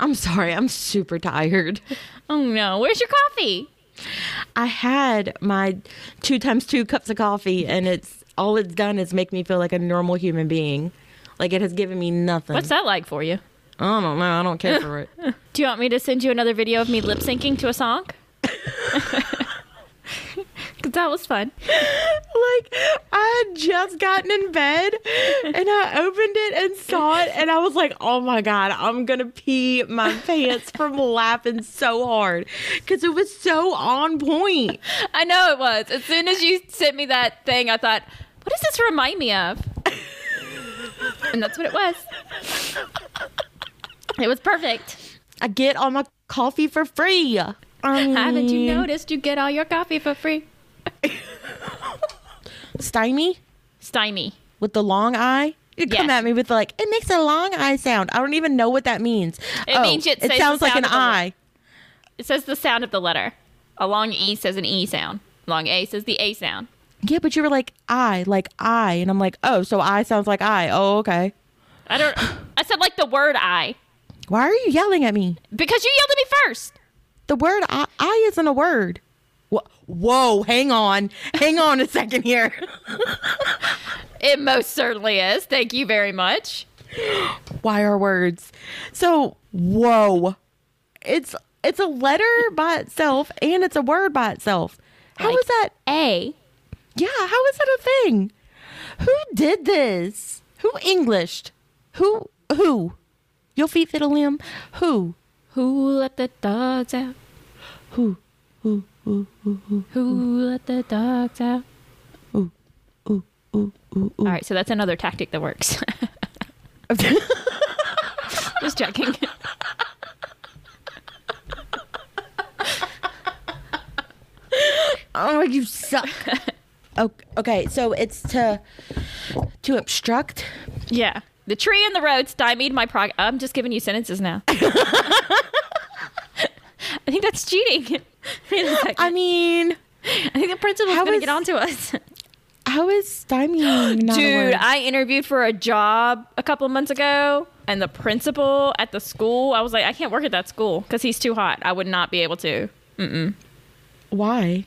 I'm sorry. I'm super tired. Oh no, where's your coffee? I had my two times two cups of coffee, and it's all it's done is make me feel like a normal human being. Like it has given me nothing. What's that like for you? I don't know. I don't care for it. Do you want me to send you another video of me lip syncing to a song? That was fun. like I had just gotten in bed and I opened it and saw it and I was like, "Oh my god, I'm going to pee my pants from laughing so hard cuz it was so on point." I know it was. As soon as you sent me that thing, I thought, what does this remind me of? and that's what it was. It was perfect. I get all my coffee for free. Haven't you noticed you get all your coffee for free? Stymie Stymie. with the long eye? You come Yes. at me with like, "It makes a long eye sound." I don't even know what that means. It Oh, means it it says sounds like an sound of the- eye. It says the sound of the letter. A long E says an E sound. Long A says the A sound. Yeah, but you were like I, like I, and I'm like, oh, so I sounds like I. Oh, okay. I don't. I said like the word I Why are you yelling at me? because you yelled at me first. The word I, I isn't a word. Whoa, hang on, hang on a second here. It most certainly is. Thank you very much. Why are words? So, whoa, it's it's a letter by itself and it's a word by itself. How Like- is that? A. Yeah, how is that a thing? Who did this? Who Englished? Who who? Your feet fit a limb? Who? Who let the dogs out? Who? Who? Who? Who? Who? Who let the dogs out? Ooh, ooh, ooh, ooh, All right, so that's another tactic that works. Just checking. oh, you suck. O- okay, so it's to to obstruct. yeah. The tree and the road stymied my prog. I'm just giving you sentences now. I think that's cheating. Wait a second. I mean, I think the principal's going to get on to us. how is stymieing not Dude? I interviewed for a job a couple of months ago, and the principal at the school, I was like, I can't work at that school because he's too hot. I would not be able to. Why?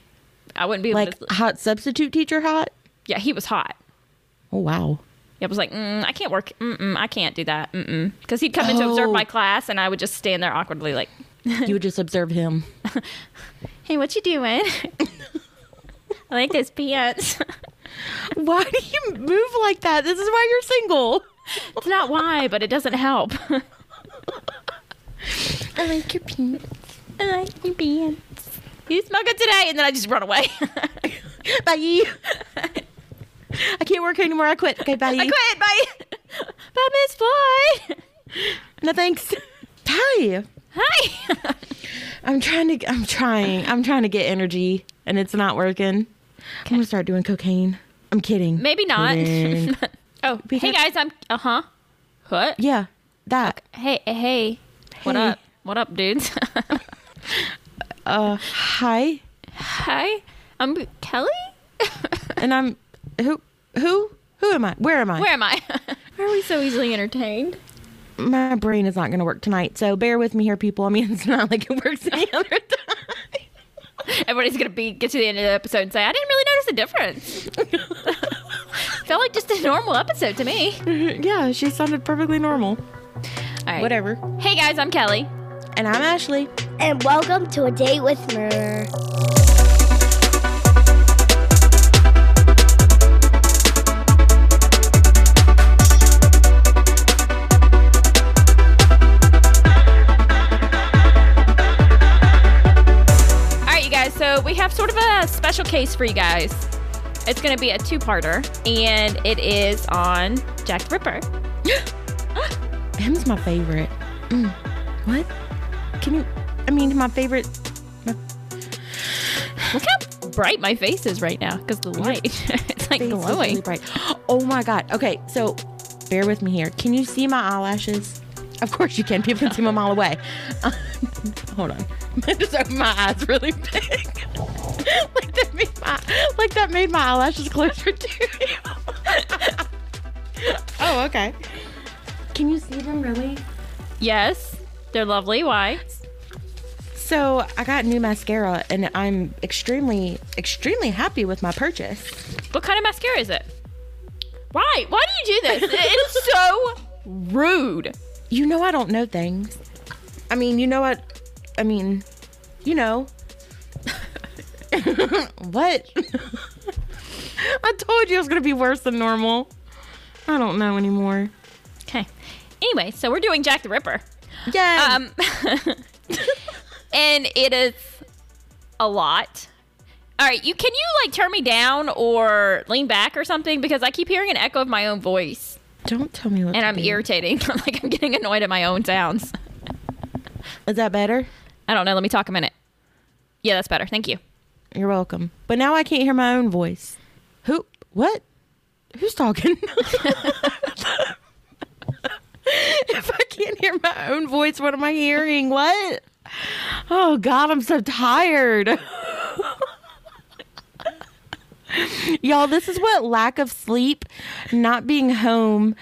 I wouldn't be able Like to. hot substitute teacher hot? Yeah, he was hot. Oh wow. Yeah, I was like, mm, I can't work. Mm-mm, I can't do that. Because he'd come in to observe Oh. my class, and I would just stand there awkwardly, like, You would just observe him. "Hey, what you doing? I like those pants." Why do you move like that? This is why you're single. it's not why, but it doesn't help. I like your pants. I like your pants. You smell good today, and then I just run away. Bye. I can't work anymore. I quit. Okay, bye. I quit. Bye. Bye, Miss Floyd. No thanks. Hi. Hi. I'm trying to. I'm trying. I'm trying to get energy, and it's not working. I'm gonna start doing cocaine. I'm kidding. Maybe not. Kidding. oh, hey guys, I'm. Uh huh. What? yeah, that. Hey, hey. What up? What up, dudes? Uh, hi, Hi, I'm Kelly. and I'm who? Who? Who am I? Where am I? Where am I? Why are we so easily entertained? My brain is not gonna work tonight, so bear with me here, people. I mean, it's not like it works any other time. Everybody's gonna be get to the end of the episode and say, "I didn't really notice a difference." Felt like just a normal episode to me. yeah, she sounded perfectly normal. All right. Whatever. Hey guys, I'm Kelly. And I'm Ashley. And welcome to a date with murder. So we have sort of a special case for you guys. It's gonna be a two-parter, and it is on Jack the Ripper. Him's my favorite. Mm. What? Can you? I mean, my favorite. My Look how bright my face is right now because the light. it's like glowing. really bright. Oh my god. Okay, so bear with me here. Can you see my eyelashes? Of course you can. People can see them a mile away. hold on. I just opened my eyes really big. like that made my like that made my eyelashes closer to you. oh, okay. Can you see them really? Yes. They're lovely. Why? So I got new mascara, and I'm extremely, extremely happy with my purchase. What kind of mascara is it? Why? Why do you do this? it is so rude. You know I don't know things. I mean, you know what? I mean, you know. what? I told you it was gonna be worse than normal. I don't know anymore. Okay. Anyway, so we're doing Jack the Ripper. Yeah. Um, and it is a lot. All right, you can you like turn me down or lean back or something because I keep hearing an echo of my own voice don't tell me what. and to I'm do. irritating. like I'm getting annoyed at my own sounds. Is that better? I don't know. Let me talk a minute. Yeah, that's better. Thank you. You're welcome. But now I can't hear my own voice. Who? What? Who's talking? if I can't hear my own voice, what am I hearing? What? Oh God, I'm so tired. Y'all, this is what lack of sleep, not being home,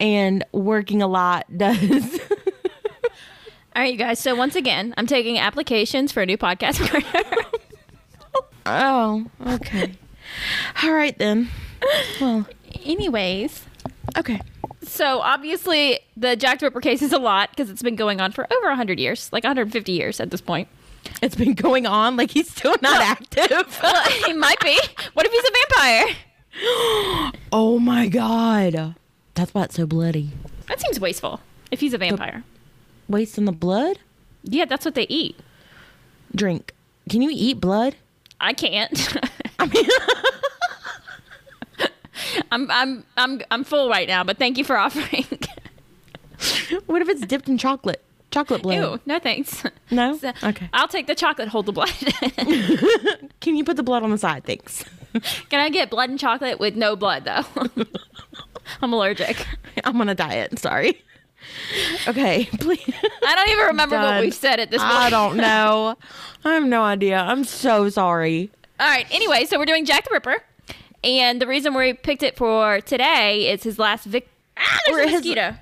and working a lot does. All right, you guys. So once again, I'm taking applications for a new podcast. oh, okay. All right then. Well, Anyways, okay. so obviously the Jack the Ripper case is a lot because it's been going on for over 100 years, like 150 years at this point. It's been going on like he's still not active. Well, he might be. What if he's a vampire? oh my god. That's why it's so bloody. That seems wasteful. If he's a vampire, Wasting the blood? yeah, that's what they eat. Drink. Can you eat blood? I can't. I mean, I'm I'm I'm I'm full right now, but thank you for offering. what if it's dipped in chocolate? Chocolate blood. Ew, no thanks. No? So, Okay. I'll take the chocolate. Hold the blood. Can you put the blood on the side? Thanks. Can I get blood and chocolate with no blood though? I'm allergic. I'm on a diet. Sorry. Okay, please. I don't even remember what we've said at this point. I don't know. I have no idea. I'm so sorry. All right. Anyway, so we're doing Jack the Ripper, and the reason we picked it for today is his last victim. Ah, there's Or a his- mosquito.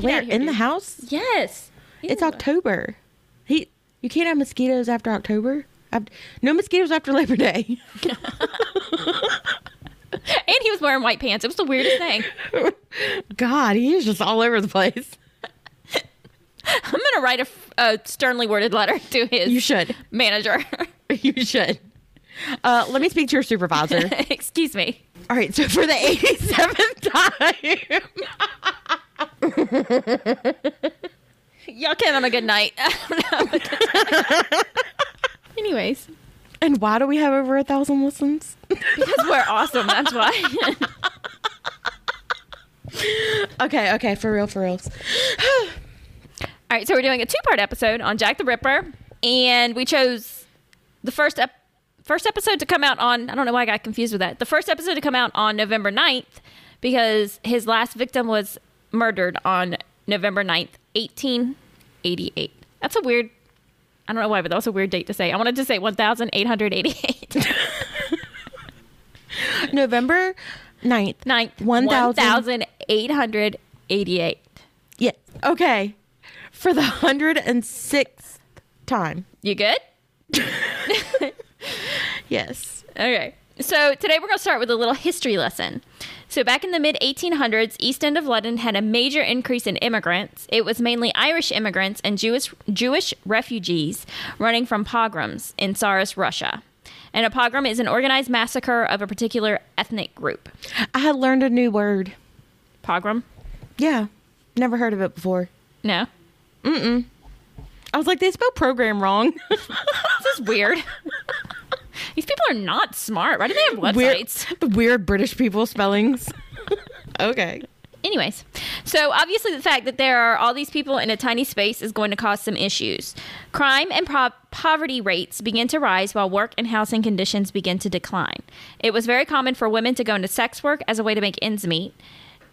Where outta here, in the house? Yes. It's October. He, you can't have mosquitoes after October. I've, no mosquitoes after Labor Day. And he was wearing white pants. It was the weirdest thing. God, he is just all over the place. I'm gonna write a sternly worded letter to his You should. manager. You should. Uh, let me speak to your supervisor. Excuse me. All right, so for the 87th time. Y'all can have a good night. I don't know. Anyways, And why do we have over a thousand listens? because we're awesome. That's why. Okay, okay, for real, for reals. All right, so we're doing a two-part episode on Jack the Ripper, and we chose the first ep- first episode to come out on. I don't know why I got confused with that. The first episode to come out on November 9th because his last victim was murdered on November 9th, 1888. That's a weird. I don't know why, but that was a weird date to say. I wanted to say 1888. November 9th. 9th, 1000 1888. Yes. Okay. For the 106th time. You good? Yes. Okay. So today we're going to start with a little history lesson. So back in the mid 1800s, East End of London had a major increase in immigrants. It was mainly Irish immigrants and Jewish Jewish refugees running from pogroms in Tsarist Russia. And a pogrom is an organized massacre of a particular ethnic group. I had learned a new word. Pogrom? Yeah. Never heard of it before. No. Mm mm. I was like, they spelled program wrong. This is weird. These people are not smart. Why do they have weird, websites? weird British people spellings. okay. Anyways, so obviously the fact that there are all these people in a tiny space is going to cause some issues. Crime and pro- poverty rates begin to rise while work and housing conditions begin to decline. It was very common for women to go into sex work as a way to make ends meet.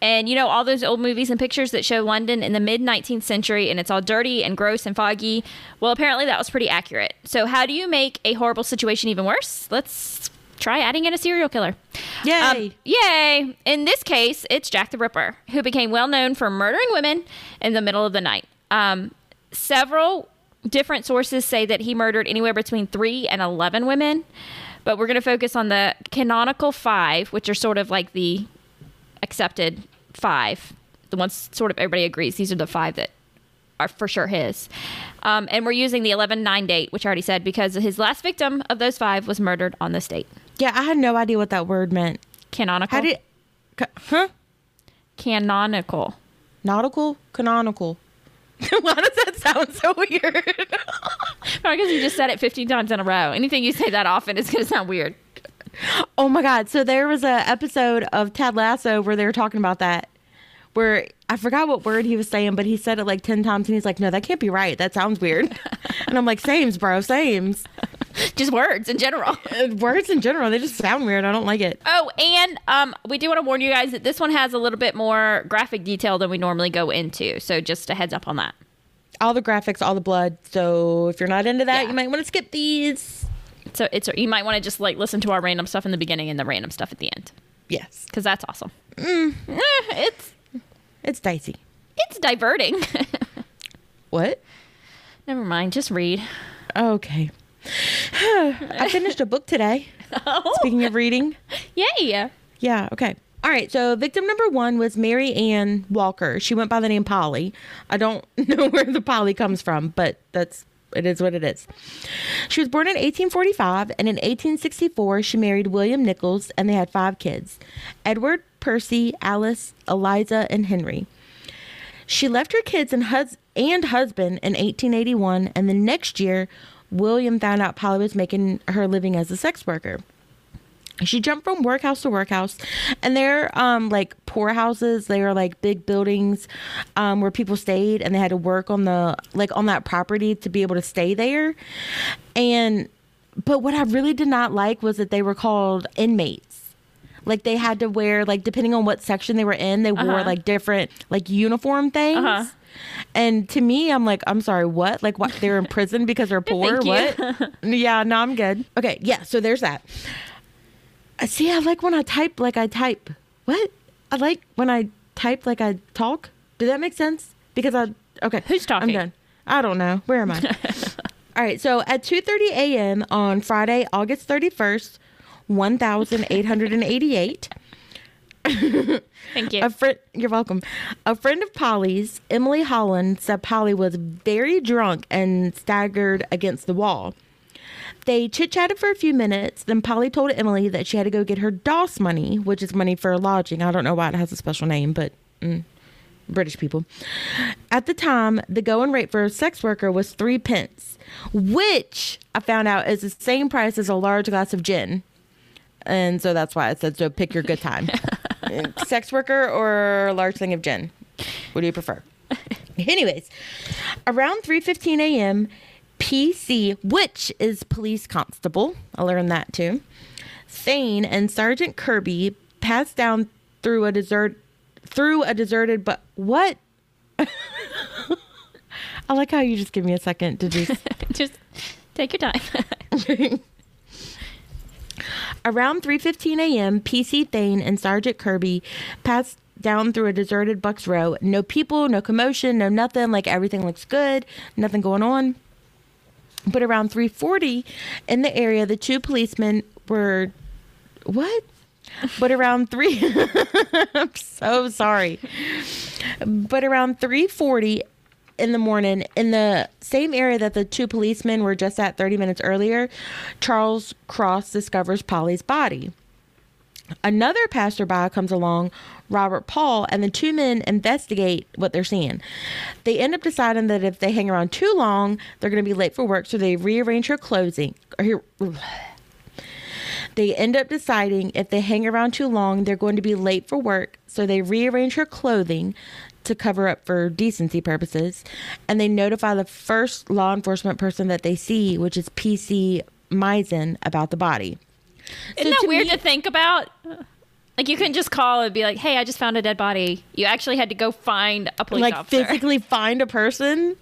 And you know, all those old movies and pictures that show London in the mid 19th century and it's all dirty and gross and foggy. Well, apparently that was pretty accurate. So, how do you make a horrible situation even worse? Let's try adding in a serial killer. Yay. Um, yay! In this case, it's Jack the Ripper, who became well known for murdering women in the middle of the night. Um, several different sources say that he murdered anywhere between three and 11 women, but we're going to focus on the canonical five, which are sort of like the accepted five. The ones sort of everybody agrees these are the five that are for sure his. Um, and we're using the 11 9 date, which I already said, because his last victim of those five was murdered on this date. Yeah, I had no idea what that word meant. Canonical. How did. ca- Huh? canonical. Nautical? Canonical. Why does that sound so weird? Probably because you just said it 15 times in a row. Anything you say that often is going to sound weird. Oh my God. So there was a episode of Ted Lasso where they were talking about that. Where I forgot what word he was saying, but he said it like 10 times and he's like, no, that can't be right. That sounds weird. and I'm like, sames, bro, sames. Just words in general. Uh, Words in general, they just sound weird. I don't like it. Oh, and um, we do want to warn you guys that this one has a little bit more graphic detail than we normally go into. So just a heads up on that. All the graphics, all the blood. So if you're not into that, Yeah. you might want to skip these. So it's you might want to just like listen to our random stuff in the beginning and the random stuff at the end Yes. because that's awesome. Eh, it's It's dicey. it's diverting. What? Never mind. Just read. Okay. I finished a book today. Oh, Speaking of reading. yay! Yeah, okay. All right, so victim number one was Mary Ann Walker. She went by the name Polly. I don't know where the Polly comes from, but that's it is what it is. She was born in 1845, and in 1864 she married William Nichols, and they had five kids: Edward, Percy, Alice, Eliza, and Henry. She left her kids and, hus- and husband in 1881, and the next year, William found out Polly was making her living as a sex worker she jumped from workhouse to workhouse and they're um like poorhouses. They are like big buildings um where people stayed and they had to work on the like on that property to be able to stay there. And but what i really did not like was that they were called inmates. Like they had to wear like depending on what section they were in they wore Uh-huh. like different like uniform things. Uh-huh. and to me i'm like i'm sorry what? Like what they're in prison because they're poor? what? Yeah no i'm good. Okay yeah so there's that see. I like when I type like I type. What? I like when I type like I talk. Did that make sense? Because I okay. Who's talking? I'm done. I don't know. Where am I? All right. So at 2:30 a.m. on Friday, August 31st, 1888. Thank you. A friend, you're welcome. A friend of Polly's, Emily Holland, said Polly was very drunk and staggered against the wall. They chit chatted for a few minutes. Then Polly told Emily that she had to go get her doss money, which is money for lodging. I don't know why it has a special name, but mm, British people. At the time, the going rate for a sex worker was three pence, which I found out is the same price as a large glass of gin. And so that's why I said, so pick your good time. sex worker or a large thing of gin? What do you prefer? Anyways, around 3:15 a.m., PC, which is police constable, I learned that too. Thain and Sergeant Kirby passed down through a desert through a deserted but what? I like how you just give me a second to just just take your time. Around 3:15 a.m., PC Thain and Sergeant Kirby passed down through a deserted Bucks Row. No people, no commotion, no nothing. Like everything looks good, nothing going on. But around 3:40 in the area, the two policemen were what? But around 3 I'm so sorry. But around 3:40 in the morning in the same area that the two policemen were just at 30 minutes earlier, Charles Cross discovers Polly's body. Another passerby comes along, Robert Paul, and the two men investigate what they're seeing. They end up deciding that if they hang around too long, they're going to be late for work, so they rearrange her clothing. They end up deciding if they hang around too long, they're going to be late for work, so they rearrange her clothing to cover up for decency purposes, and they notify the first law enforcement person that they see, which is PC Mizen, about the body. Isn't So that to weird me- to think about? Like you couldn't just call and be like, "Hey, I just found a dead body." You actually had to go find a police like officer. physically find a person.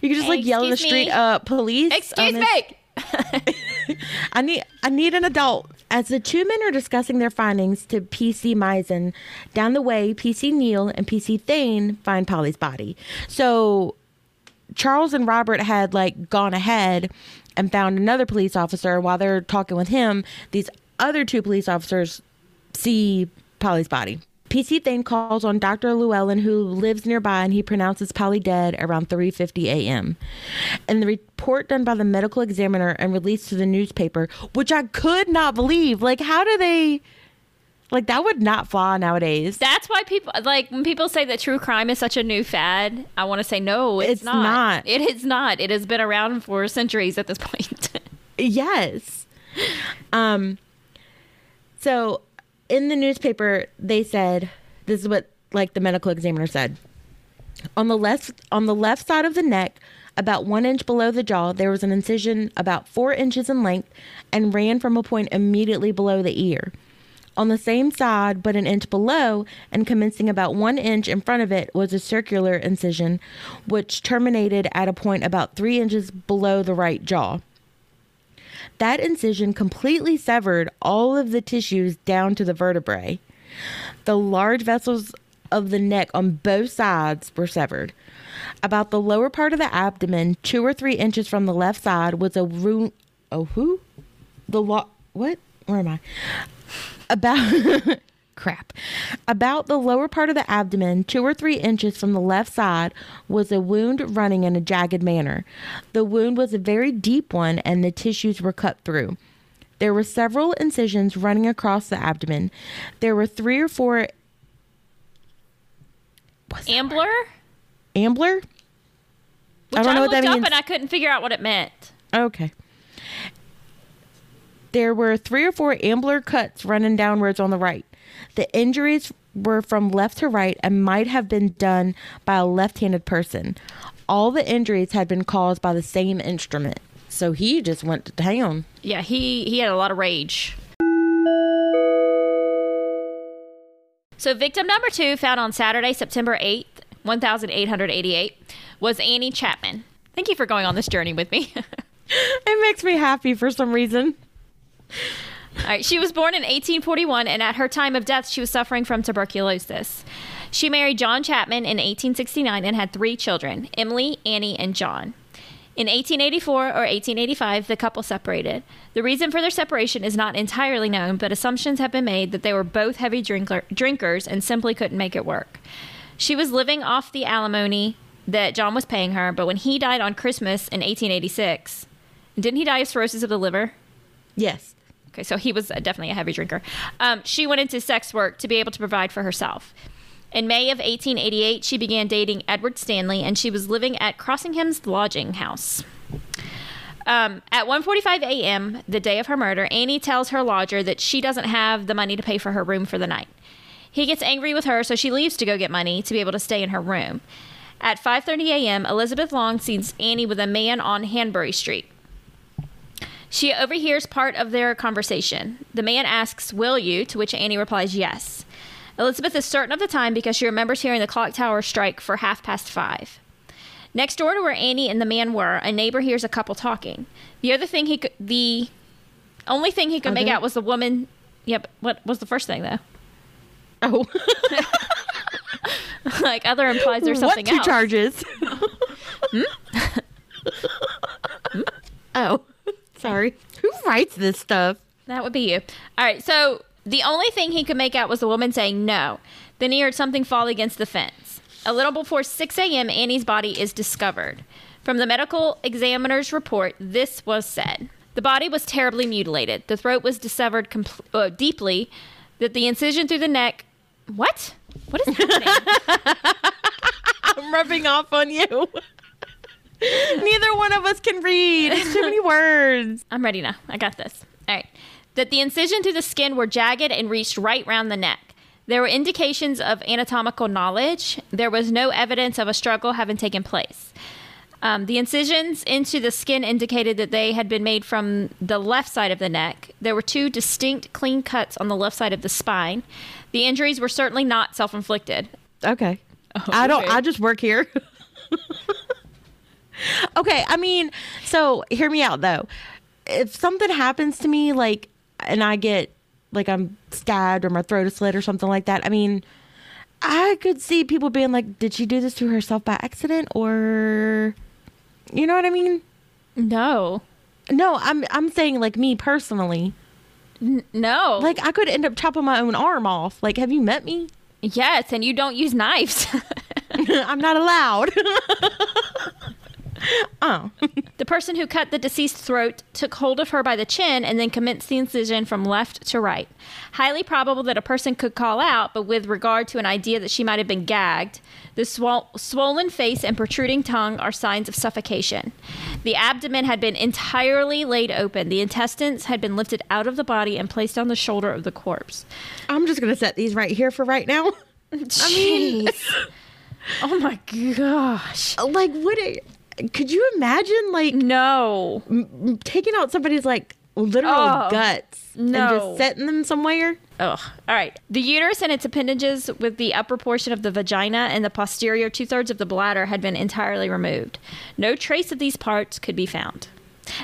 You could just like yell in the street, me? uh, police. Excuse um, me. I need I need an adult. As the two men are discussing their findings to PC Mizen, down the way, PC Neil and PC Thain find Polly's body. So Charles and Robert had like gone ahead and found another police officer. While they're talking with him, these other two police officers see Polly's body. PC then calls on Dr. Llewellyn, who lives nearby, and he pronounces Polly dead around 3:50 a.m. And the report done by the medical examiner and released to the newspaper, which I could not believe. Like, how do they? Like that would not fly nowadays. That's why people like when people say that true crime is such a new fad. I want to say no, it's, It's not. It is not. It has been around for centuries at this point. Yes. Um so in the newspaper they said this is what like the medical examiner said. On the left on the left side of the neck, about one inch below the jaw, there was an incision about four inches in length and ran from a point immediately below the ear. On the same side, but an inch below, and commencing about one inch in front of it, was a circular incision, which terminated at a point about three inches below the right jaw. That incision completely severed all of the tissues down to the vertebrae. The large vessels of the neck on both sides were severed. About the lower part of the abdomen, two or three inches from the left side, was a wound. Oh, who? The lo- what? Where am I? About crap. About the lower part of the abdomen, two or three inches from the left side, was a wound running in a jagged manner. The wound was a very deep one, and the tissues were cut through. There were several incisions running across the abdomen. There were three or four Ambler, ambler. which I I, don't know what that up means. and I couldn't figure out what it meant. Okay. There were three or four ambler cuts running downwards on the right. The injuries were from left to right and might have been done by a left handed person. All the injuries had been caused by the same instrument. So he just went to town. Yeah, he he had a lot of rage. So victim number two, found on Saturday, September eighth, one thousand eight hundred eighty-eight, was Annie Chapman. Thank you for going on this journey with me. It makes me happy for some reason. All right, she was born in 1841, and at her time of death, she was suffering from tuberculosis. She married John Chapman in 1869 and had three children Emily, Annie, and John. In 1884 or 1885, the couple separated. The reason for their separation is not entirely known, but assumptions have been made that they were both heavy drinker, drinkers and simply couldn't make it work. She was living off the alimony that John was paying her, but when he died on Christmas in 1886, didn't he die of cirrhosis of the liver? Yes. Okay, so he was definitely a heavy drinker. Um, she went into sex work to be able to provide for herself. In May of 1888, she began dating Edward Stanley, and she was living at Crossingham's lodging house. Um, at 1:45 a.m., the day of her murder, Annie tells her lodger that she doesn't have the money to pay for her room for the night. He gets angry with her, so she leaves to go get money to be able to stay in her room. At 5:30 a.m., Elizabeth Long sees Annie with a man on Hanbury Street. She overhears part of their conversation. The man asks, Will you? To which Annie replies, Yes. Elizabeth is certain of the time because she remembers hearing the clock tower strike for half past five. Next door to where Annie and the man were, a neighbor hears a couple talking. The other thing he could, the only thing he could make out was the woman. Yep. What was the first thing though? Oh. like other implies there's something what two else. charges? Hmm? Hmm? oh, sorry. Who writes this stuff? That would be you. All right. So the only thing he could make out was the woman saying no. Then he heard something fall against the fence. A little before 6 a.m., Annie's body is discovered. From the medical examiner's report, this was said The body was terribly mutilated. The throat was dissevered compl- uh, deeply, that the incision through the neck. What? What is happening? I'm rubbing off on you. Neither one of us can read. It's too many words. I'm ready now. I got this. All right. That the incision through the skin were jagged and reached right round the neck. There were indications of anatomical knowledge. There was no evidence of a struggle having taken place. Um, the incisions into the skin indicated that they had been made from the left side of the neck. There were two distinct clean cuts on the left side of the spine. The injuries were certainly not self inflicted. Okay. I don't. okay. I just work here. okay. I mean, so hear me out though. If something happens to me, like, and I get like I'm stabbed or my throat is slit or something like that, I mean, I could see people being like, "Did she do this to herself by accident or You know what I mean? No. No, I'm I'm saying like me personally. No. Like I could end up chopping my own arm off. Like, have you met me? yes, and you don't use knives. I'm not allowed. Oh. the person who cut the deceased throat took hold of her by the chin and then commenced the incision from left to right. Highly probable that a person could call out, but with regard to an idea that she might have been gagged, the swol- swollen face and protruding tongue are signs of suffocation. The abdomen had been entirely laid open. The intestines had been lifted out of the body and placed on the shoulder of the corpse. I'm just gonna set these right here for right now. I mean, oh my gosh. Like, would it? Could you imagine like No. m- taking out somebody's like literal Oh, guts and no. just setting them somewhere? Ugh. All right. The uterus and its appendages, with the upper portion of the vagina and the posterior two thirds of the bladder, had been entirely removed. No trace of these parts could be found.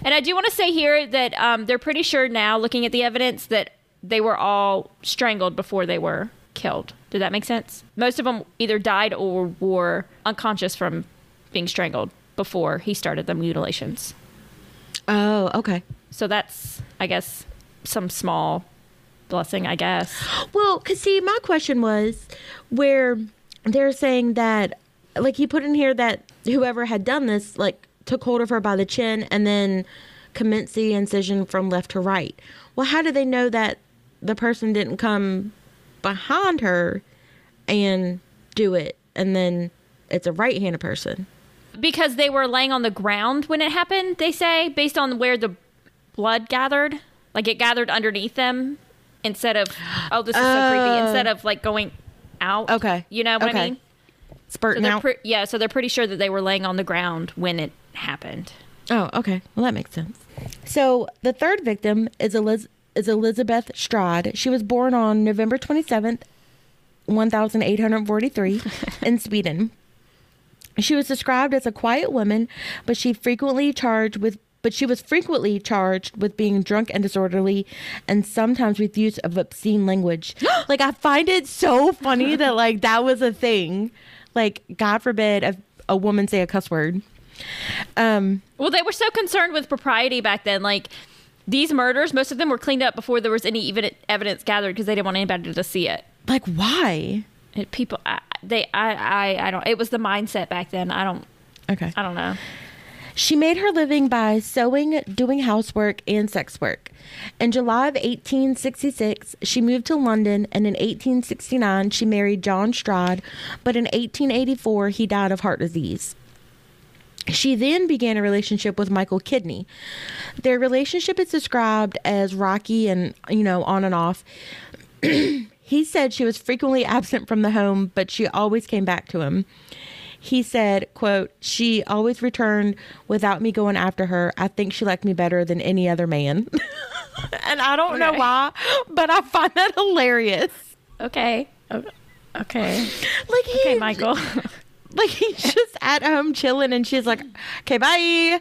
And I do want to say here that um, they're pretty sure now, looking at the evidence, that they were all strangled before they were killed. Did that make sense? Most of them either died or were unconscious from being strangled before he started the mutilations. Oh, okay. So that's, I guess, some small blessing, I guess. Well, cause see, my question was where they're saying that, like he put in here that whoever had done this, like took hold of her by the chin and then commenced the incision from left to right. Well, how do they know that the person didn't come behind her and do it, and then it's a right-handed person? Because they were laying on the ground when it happened they say based on where the blood gathered like it gathered underneath them instead of oh this is so creepy Oh. instead of like going out Okay. you know what Okay. i mean so Spurting they're out. pre- yeah so they're pretty sure that they were laying on the ground when it happened Oh, okay. Well, that makes sense. So the third victim is Eliz- is Elizabeth Strad. She was born on November twenty seventh, one thousand eight hundred forty three, in Sweden. She was described as a quiet woman, but she frequently charged with but she was frequently charged with being drunk and disorderly and sometimes with use of obscene language. like I find it so funny that like that was a thing. Like God forbid a, a woman say a cuss word. Um well they were so concerned with propriety back then like these murders most of them were cleaned up before there was any even evidence gathered because they didn't want anybody to see it like why? it, people I, they I, I i don't it was the mindset back then i don't Okay. i don't know She made her living by sewing, doing housework, and sex work. In July of 1866, she moved to London, and in 1869, she married John Strad, but in 1884, he died of heart disease. She then began a relationship with Michael Kidney. Their relationship is described as rocky and, you know, on and off. he said she was frequently absent from the home, but she always came back to him. He said, quote, she always returned without me going after her. I think she liked me better than any other man. and I don't know why, but I find that hilarious. okay okay Like he okay michael like he's just at home chilling and she's like, Okay, bye.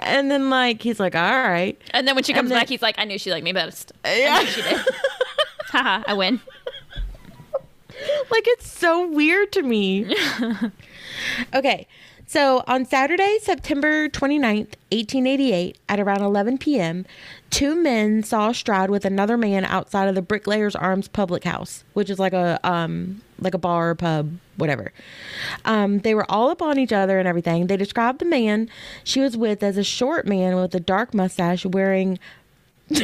And then like he's like, All right. and then when she comes then- back he's like i knew she liked me best Yeah. I knew she did haha i win like it's so weird to me. okay. So on Saturday, September 29th, 1888, at around 11 p.m., two men saw Stroud with another man outside of the Bricklayers Arms public house, which is like a um like a bar, pub, whatever. Um, they were all up on each other and everything. They described the man she was with as a short man with a dark mustache wearing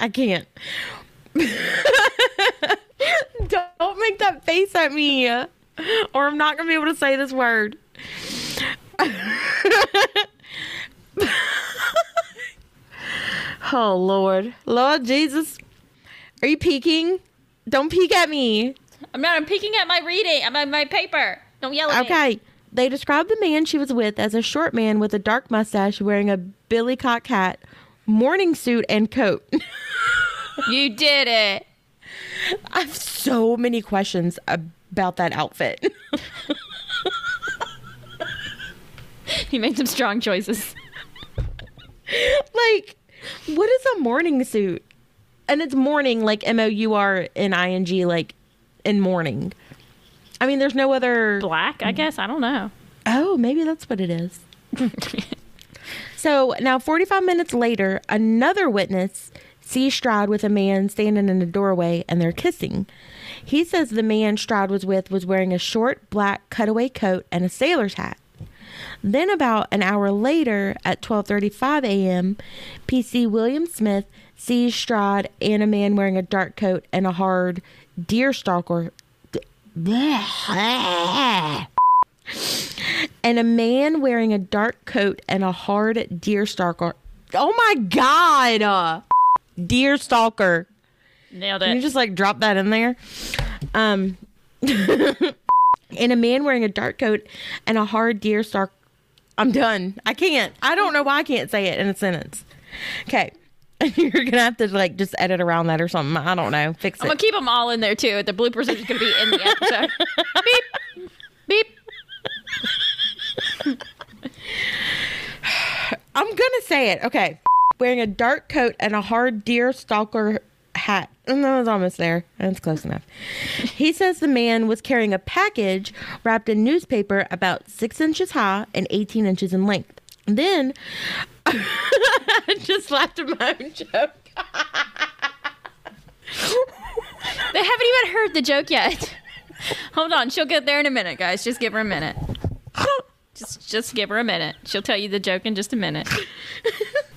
I can't. Don't make that face at me, or I'm not gonna be able to say this word. oh Lord, Lord Jesus, are you peeking? Don't peek at me. i'm not i'm peeking at my reading i'm at my paper don't yell at me Okay. They described the man she was with as a short man with a dark mustache wearing a billycock hat, morning suit, and coat. you did it I have so many questions about that outfit. he made some strong choices like, what is a morning suit? And it's morning, like M O U R N I N G, like in morning. I mean, there's no other. black i guess i don't know Oh, maybe that's what it is. so now, 45 minutes later, another witness sees Stroud with a man standing in the doorway and they're kissing. He says the man Stroud was with was wearing a short black cutaway coat and a sailor's hat. Then about an hour later at 12:35 a.m., PC William Smith sees Stroud and a man wearing a dark coat and a hard deer stalker and a man wearing a dark coat and a hard deer stalker. Oh my god. Deer stalker. Nailed it. Can you just like drop that in there? Um, and a man wearing a dark coat and a hard deer stalk. I'm done. I can't. I don't know why I can't say it in a sentence. Okay. You're gonna have to like just edit around that or something. I don't know. Fix I'm it. gonna keep them all in there too. The bloopers are just gonna be in the episode. beep, beep. I'm gonna say it. Okay. Wearing a dark coat and a hard deer stalker hat. And that was almost there. That's close enough. He says the man was carrying a package wrapped in newspaper about six inches high and 18 inches in length. Then I just laughed at my own joke. They haven't even heard the joke yet. Hold on, she'll get there in a minute, guys. Just give her a minute. Just, just give her a minute. She'll tell you the joke in just a minute.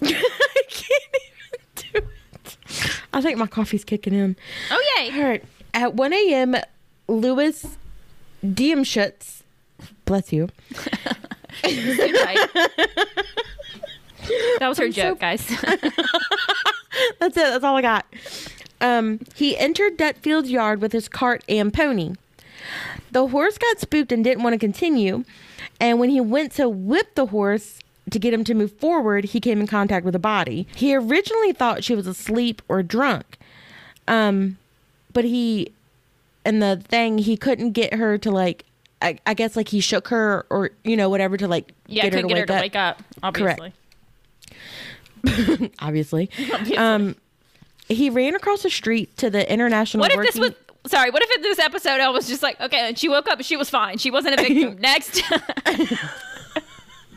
I can't even do it. I think my coffee's kicking in. Oh yay! All right. At 1 a.m., Louis Diemschutz, bless you, That was her I'm so- joke, guys. That's it. That's all I got. Um, he entered Dutfield's yard with his cart and pony. The horse got spooked and didn't want to continue. And when he went to whip the horse to get him to move forward, he came in contact with a body. He originally thought she was asleep or drunk. Um, but he, and the thing, he couldn't get her to like, I, I guess like he shook her or, you know, whatever to like yeah, get her to get her wake to up. wake up. Obviously. Obviously. Obviously. Um, he ran across the street to the international. What if this was? Sorry. What if in this episode I was just like, okay, and she woke up she was fine. She wasn't a victim. Next.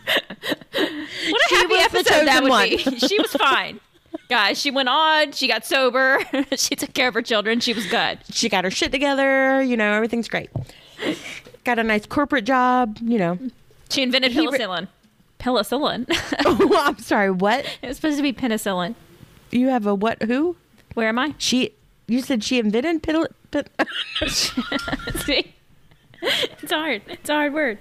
what a She happy episode that would be. she was fine. Guys, she went on. She got sober. she took care of her children. She was good. she got her shit together? You know, everything's great. Got a nice corporate job. You know. She invented He re- penicillin. penicillin. oh, I'm sorry. What? it was supposed to be penicillin. You have a what? Who? Where am I? She? You said she invented pil- See? It's hard. It's a hard word.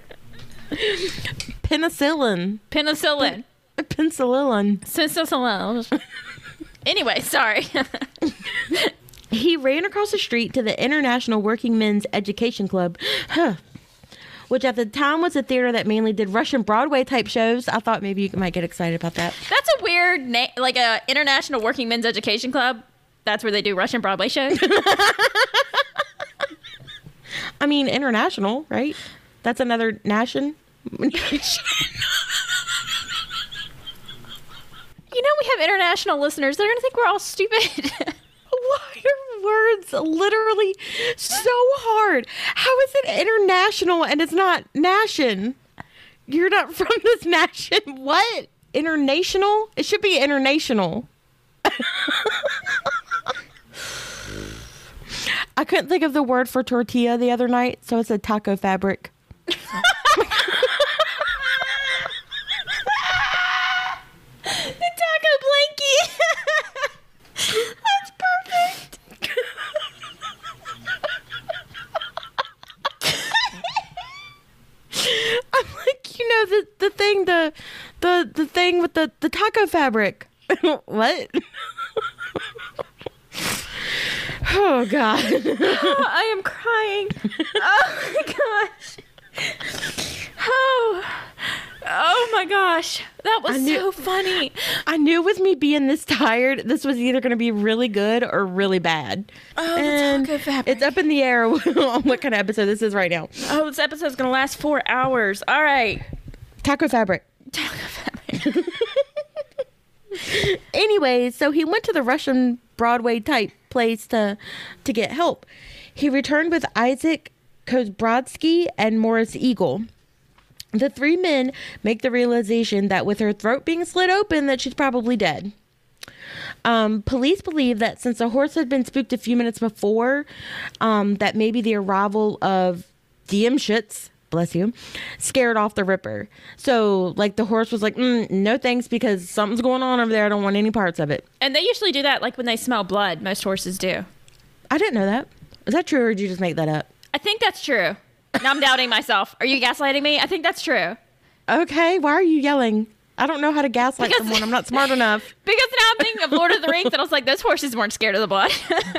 Penicillin. Penicillin. Penicillin. Penicillin. anyway, sorry. He ran across the street to the International Working Men's Education Club, huh, which at the time was a theater that mainly did Russian Broadway type shows. I thought maybe you might get excited about that. That's a weird name, like a International Working Men's Education Club. That's where they do Russian Broadway shows. I mean, international, right? That's another nation. You know, we have international listeners. They're gonna think we're all stupid. Why are words literally so hard? How is it international and it's not nation? You're not from this nation. What? International? It should be international. I couldn't think of the word for tortilla the other night, so it's a taco fabric. the taco blankie. That's perfect. I'm the the thing, the the the thing with the the taco fabric. what? oh God. Oh, I am crying. Oh my gosh. Oh. Oh my gosh. That was knew- so funny. I knew with me being this tired, this was either going to be really good or really bad. Oh, the taco fabric. It's up in the air on what kind of episode this is right now. Oh, this episode's gonna last four hours. All right. Taco fabric. Taco fabric. Anyway, so he went to the Russian Broadway type place to to get help. He returned with Isaac Kozbrodsky and Morris Eagle. The three men make the realization that with her throat being slit open that she's probably dead. Um, police believe that since the horse had been spooked a few minutes before, um, that maybe the arrival of Diemschutz, bless you, scared off the Ripper. So, like, the horse was like, mm, no thanks, because something's going on over there. I don't want any parts of it. And they usually do that like when they smell blood. Most horses do. I didn't know that. Is that true, or did you just make that up? I think that's true. Now I'm doubting myself. Are you gaslighting me? I think that's true. Okay, why are you yelling? I don't know how to gaslight Because- someone. I'm not smart enough. Because now I'm thinking of Lord of the Rings, and I was like, those horses weren't scared of the blood.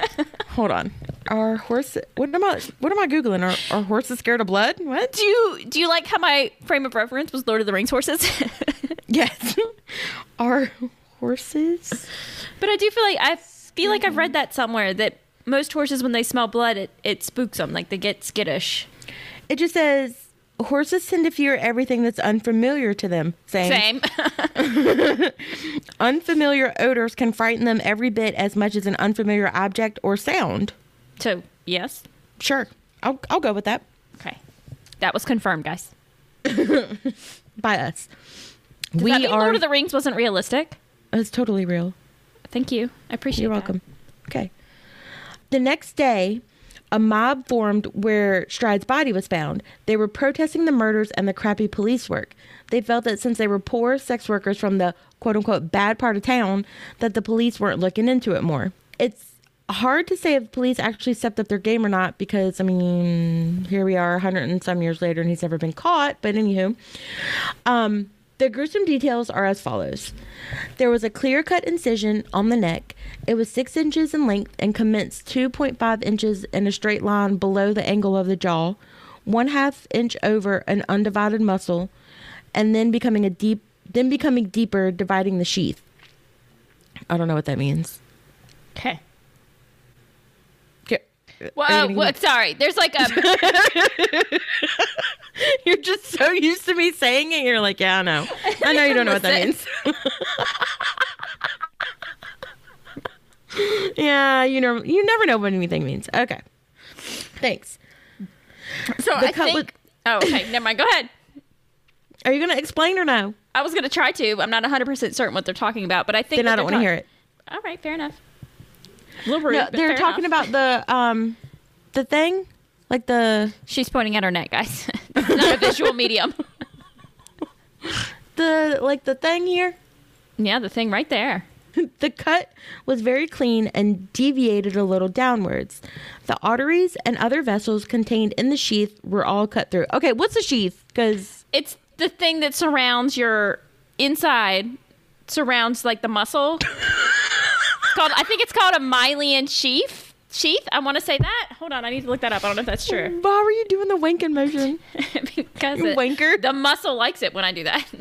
Hold on. Are horses? What am I? What am I googling? Are, are horses scared of blood? What? do you do you like how my frame of reference was Lord of the Rings horses? Yes. are horses? but I do feel like I feel like I've read that somewhere that most horses, when they smell blood, it, it spooks them. Like they get skittish. It just says horses tend to fear everything that's unfamiliar to them. Saying Same. unfamiliar odors can frighten them every bit as much as an unfamiliar object or sound. So yes. Sure, I'll I'll go with that. Okay. That was confirmed, guys. By us. Does we that mean are. Lord of the Rings wasn't realistic? it's totally real. Thank you. I appreciate You're that. welcome. Okay. The next day, a mob formed where Stride's body was found. They were protesting the murders and the crappy police work. They felt that since they were poor sex workers from the quote unquote bad part of town, that the police weren't looking into it more. It's hard to say if police actually stepped up their game or not because, I mean, here we are 100 and some years later and he's never been caught. But anywho, um, the gruesome details are as follows. There was a clear cut incision on the neck. It was six inches in length and commenced 2.5 inches in a straight line below the angle of the jaw, one half inch over an undivided muscle, and then becoming a deep then becoming deeper, dividing the sheath. I don't know what that means. Okay. Well, uh, sorry. There's like a You're just so used to me saying it. You're like, yeah, I know. I know you don't know what that means. yeah, you know, you never know what anything means. Okay, thanks. so The I think. oh, okay. Never mind. Go ahead. Are you gonna explain or no? I was gonna try to. I'm not 100 percent certain what they're talking about, but I think Then I don't want to hear it. All right, fair enough. A little rude. No, they're fair talking enough. about the um, the thing, like the She's pointing at her neck, guys. It's not a visual medium. the like the thing here. Yeah, the thing right there. The cut was very clean and deviated a little downwards. The arteries and other vessels contained in the sheath were all cut through. Okay, what's a sheath? Because It's the thing that surrounds your inside, surrounds like the muscle. Called. I think it's called a myelin sheath. Sheath. I want to say that. Hold on, I need to look that up. I don't know if that's true. why were you doing the winking motion? because You it- wanker. the muscle likes it when I do that.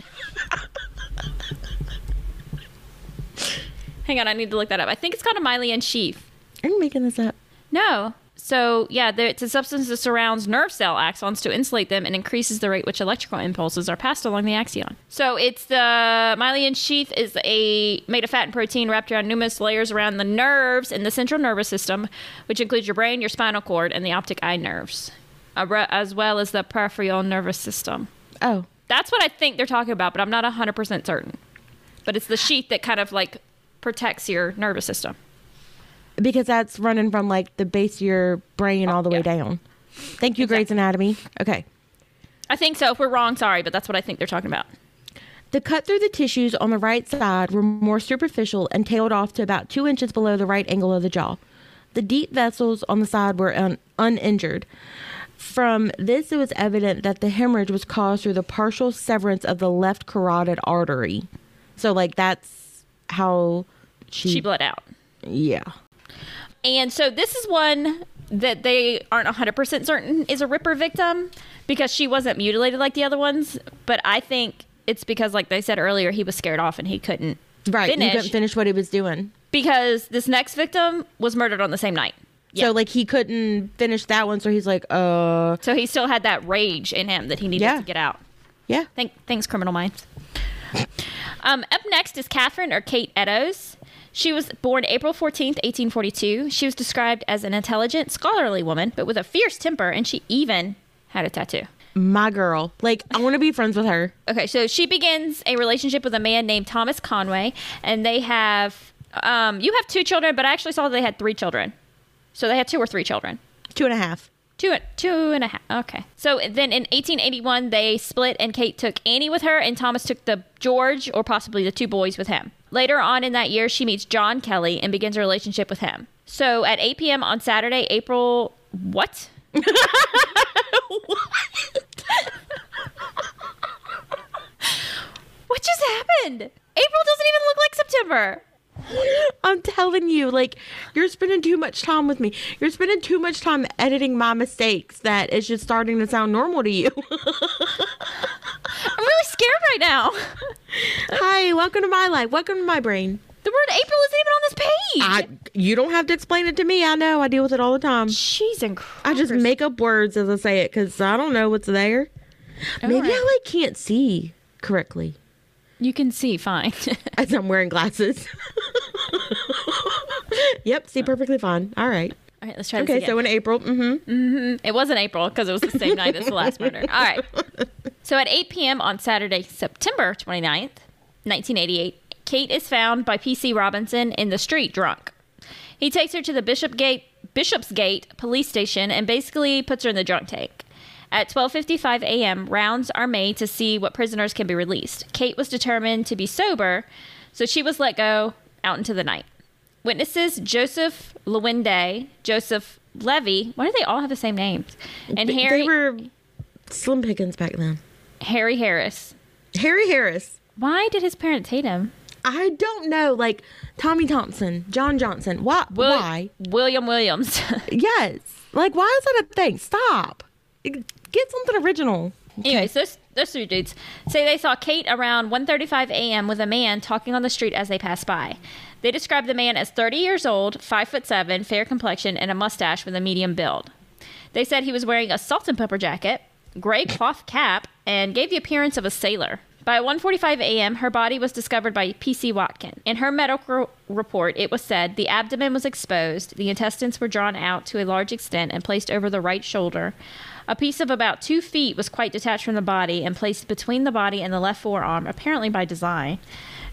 Hang on, I need to look that up. I think it's called a myelin sheath. Are you making this up? No. So yeah, it's a substance that surrounds nerve cell axons to insulate them and increases the rate which electrical impulses are passed along the axon. So it's the myelin sheath is a made of fat and protein wrapped around numerous layers around the nerves in the central nervous system, which includes your brain, your spinal cord, and the optic eye nerves, as well as the peripheral nervous system. Oh, That's what I think they're talking about, but I'm not 100% certain. But it's the sheath that kind of like protects your nervous system. Because that's running from like the base of your brain all the way yeah. down. Thank you, Grey's Anatomy. Okay. I think so. If we're wrong, sorry, but that's what I think they're talking about. The cut through the tissues on the right side were more superficial and tailed off to about two inches below the right angle of the jaw. The deep vessels on the side were un- uninjured. From this, it was evident that the hemorrhage was caused through the partial severance of the left carotid artery. So, like, that's how she. She bled out. yeah. And so this is one that they aren't 100% certain is a Ripper victim because she wasn't mutilated like the other ones. But I think it's because, like they said earlier, he was scared off and he couldn't Right. finish He couldn't finish what he was doing. because this next victim was murdered on the same night. So, like, he couldn't finish that one. So he's like, uh, So he still had that rage in him that he needed Yeah. to get out. yeah. Thank, thanks, Criminal Minds. um, up next is Catherine or Kate Eddowes. She was born April 14th, 1842. She was described as an intelligent, scholarly woman, but with a fierce temper, and she even had a tattoo. my girl. Like, I want to be friends with her. Okay, so she begins a relationship with a man named Thomas Conway, and they have. Um, you have two children, but I actually saw they had three children. So they had two or three children. Two and a half. Two, two and a half. Okay. So then in 1881, they split, and Kate took Annie with her, and Thomas took the George, or possibly the two boys, with him. Later on in that year, she meets John Kelly and begins a relationship with him. So at 8 p.m. on Saturday, April. What? what just happened? April doesn't even look like September. I'm telling you, like, you're spending too much time with me. You're spending too much time editing my mistakes that it's just starting to sound normal to you. I'm really scared right now. Hi, welcome to my life. Welcome to my brain. The word April isn't even on this page. I, you don't have to explain it to me. I know. I deal with it all the time. She's incredible. I just make up words as I say it because I don't know what's there. Maybe right. I like can't see correctly You can see fine. as I'm wearing glasses. yep, see oh. perfectly fine. All right. All right, let's try Okay, so in April, mm-hmm. It wasn't April because it was the same night as the last murder. All right. So at 8 p.m. on Saturday, September 29th, 1988, Kate is found by P.C. Robinson in the street drunk. He takes her to the Bishopgate, Bishopsgate police station and basically puts her in the drunk tank. At 12:55 a.m., rounds are made to see what prisoners can be released. Kate was determined to be sober, so she was let go out into the night. Witnesses Joseph Lawende, Joseph Levy, why do they all have the same names? And They- Harry They were slim pickings back then. Harry Harris. Harry Harris. Why did his parents hate him? I don't know, like Tommy Thompson, John Johnson. Why? Will- why? William Williams. Yes. Like, why is that a thing? Stop. Get something original. Anyways, those those three dudes say they saw Kate around 1:35 a.m. with a man talking on the street as they passed by. They described the man as 30 years old, five foot seven, fair complexion, and a mustache with a medium build. They said he was wearing a salt and pepper jacket, gray cloth cap, and gave the appearance of a sailor. By 1:45 a.m., her body was discovered by P.C. Watkin. In her medical report, it was said the abdomen was exposed, the intestines were drawn out to a large extent and placed over the right shoulder. A piece of about two feet was quite detached from the body and placed between the body and the left forearm, apparently by design.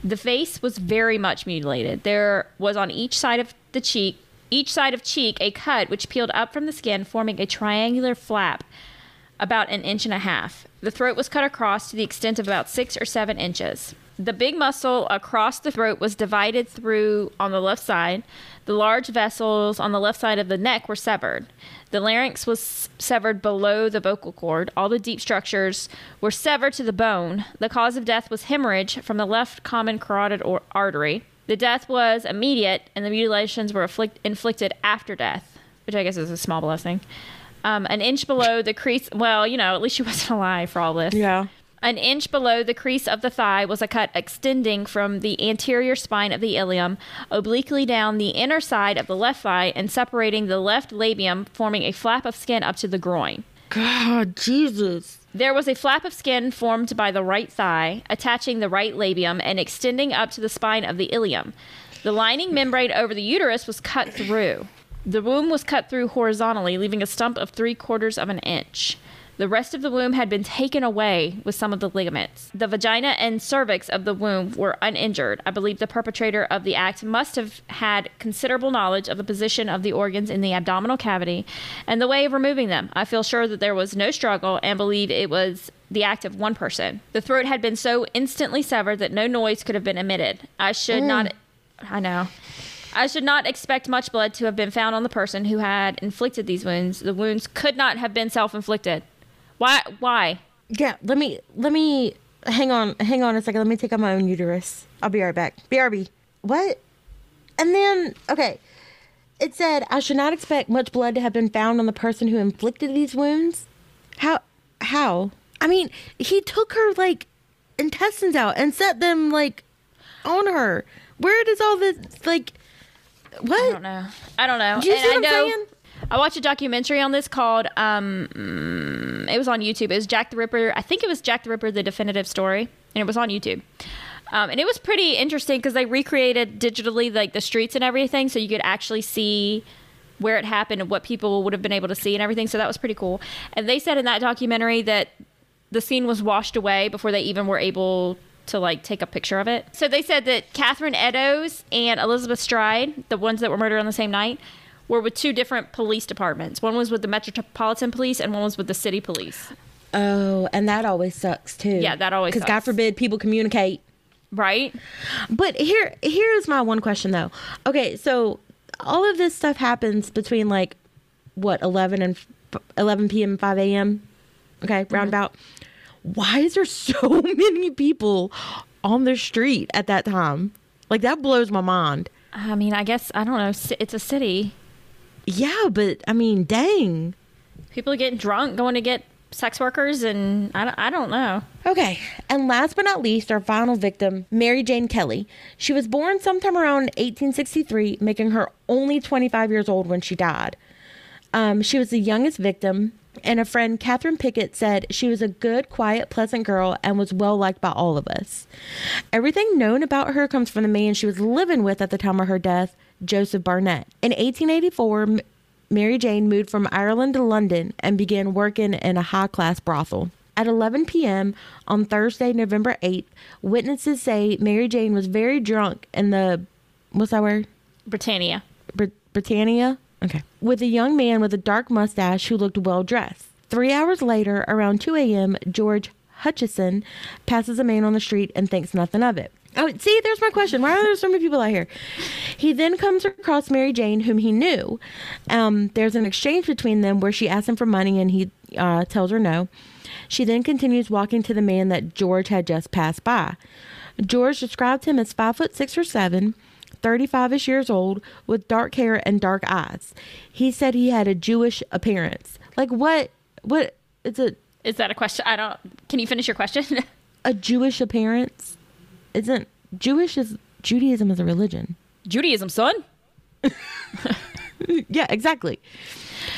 The face was very much mutilated. There was on each side of the cheek, each side of cheek, a cut which peeled up from the skin, forming a triangular flap about an inch and a half. The throat was cut across to the extent of about six or seven inches. The big muscle across the throat was divided through on the left side. The large vessels on the left side of the neck were severed. The larynx was severed below the vocal cord. All the deep structures were severed to the bone. The cause of death was hemorrhage from the left common carotid or artery. The death was immediate, and the mutilations were afflict- inflicted after death, which I guess is a small blessing. Um, an inch below the crease. Well, you know, at least she wasn't alive for all this. Yeah. An inch below the crease of the thigh was a cut extending from the anterior spine of the ilium obliquely down the inner side of the left thigh and separating the left labium, forming a flap of skin up to the groin. God, Jesus. There was a flap of skin formed by the right thigh, attaching the right labium and extending up to the spine of the ilium. The lining membrane over the uterus was cut through. The womb was cut through horizontally, leaving a stump of three quarters of an inch. The rest of the womb had been taken away with some of the ligaments. The vagina and cervix of the womb were uninjured. I believe the perpetrator of the act must have had considerable knowledge of the position of the organs in the abdominal cavity and the way of removing them. I feel sure that there was no struggle and believe it was the act of one person. The throat had been so instantly severed that no noise could have been emitted. I should not. Mm. I know. I should not expect much blood to have been found on the person who had inflicted these wounds. The wounds could not have been self-inflicted. Why? Why? Yeah, let me let me hang on hang on a second. Let me take out my own uterus. I'll be right back. BRB. What? And then okay. It said I should not expect much blood to have been found on the person who inflicted these wounds. How how? I mean, he took her like intestines out and set them like on her. Where does all this like what? I don't know. I don't know. Do you And see what I I'm know. saying? I watched a documentary on this called um, mm, it was on YouTube. It was Jack the Ripper. I think it was Jack the Ripper: The Definitive Story, and it was on YouTube. Um, and it was pretty interesting because they recreated digitally like the streets and everything, so you could actually see where it happened and what people would have been able to see and everything. So that was pretty cool. And they said in that documentary that the scene was washed away before they even were able to like take a picture of it. So they said that Catherine Eddowes and Elizabeth Stride, the ones that were murdered on the same night, were with two different police departments. One was with the Metropolitan Police and one was with the city police. Oh, and that always sucks too. Yeah, that always Because God forbid people communicate. Right? But here, here's my one question though. Okay, so all of this stuff happens between like what 11 and f- 11 p.m. 5 a.m. Okay, mm-hmm. roundabout. Why is there so many people on the street at that time? Like that blows my mind. I mean, I guess I don't know. It's a city. Yeah, but I mean, dang. People are getting drunk, going to get sex workers, and I don't, I don't know. Okay, and last but not least, our final victim, Mary Jane Kelly. She was born sometime around 1863, making her only 25 years old when she died. Um, she was the youngest victim, and a friend, Catherine Pickett, said she was a good, quiet, pleasant girl and was well liked by all of us. Everything known about her comes from the man she was living with at the time of her death, Joseph Barnett. In 1884, M- Mary Jane moved from Ireland to London and began working in a high class brothel. At 11 p.m. on Thursday, November 8th, witnesses say Mary Jane was very drunk in the, what's that word? Britannia. Br- Britannia? Okay. With a young man with a dark mustache who looked well dressed. Three hours later, around 2 a.m., George Hutchison passes a man on the street and thinks nothing of it. Oh, see, there's my question. Why are there so many people out here? He then comes across Mary Jane, whom he knew. Um, there's an exchange between them where she asks him for money and he uh, tells her no. She then continues walking to the man that George had just passed by. George described him as five foot six or seven, 35 ish years old, with dark hair and dark eyes. He said he had a Jewish appearance. Like, what? What? It's a, Is that a question? I don't. Can you finish your question? a Jewish appearance? Isn't Jewish is Judaism is a religion. Judaism, son. Yeah, exactly.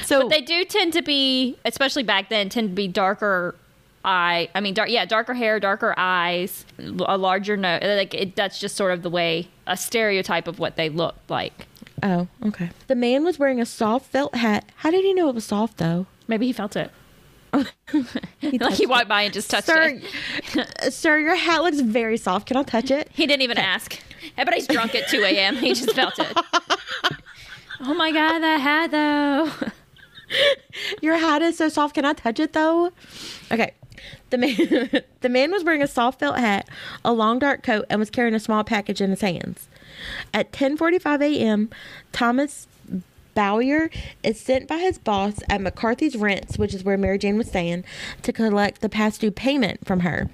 So They do tend to be, especially back then, tend to be darker eye. I mean, dark. Yeah, darker hair, darker eyes, a larger nose. Like it, that's just sort of the way a stereotype of what they look like. Oh, okay. The man was wearing a soft felt hat. How did he know it was soft though? Maybe he felt it. He Like he walked by and just touched Sir, it. sir, your hat looks very soft. Can I touch it? He didn't even ask. Everybody's drunk at 2 a.m. He just felt it. Oh my God, that hat though. Your hat is so soft. Can I touch it though? Okay. The man the man was wearing a soft felt hat, a long dark coat, and was carrying a small package in his hands. At 10:45 a.m., Thomas Bowyer is sent by his boss at McCarthy's Rents, which is where Mary Jane was staying, to collect the past due payment from her.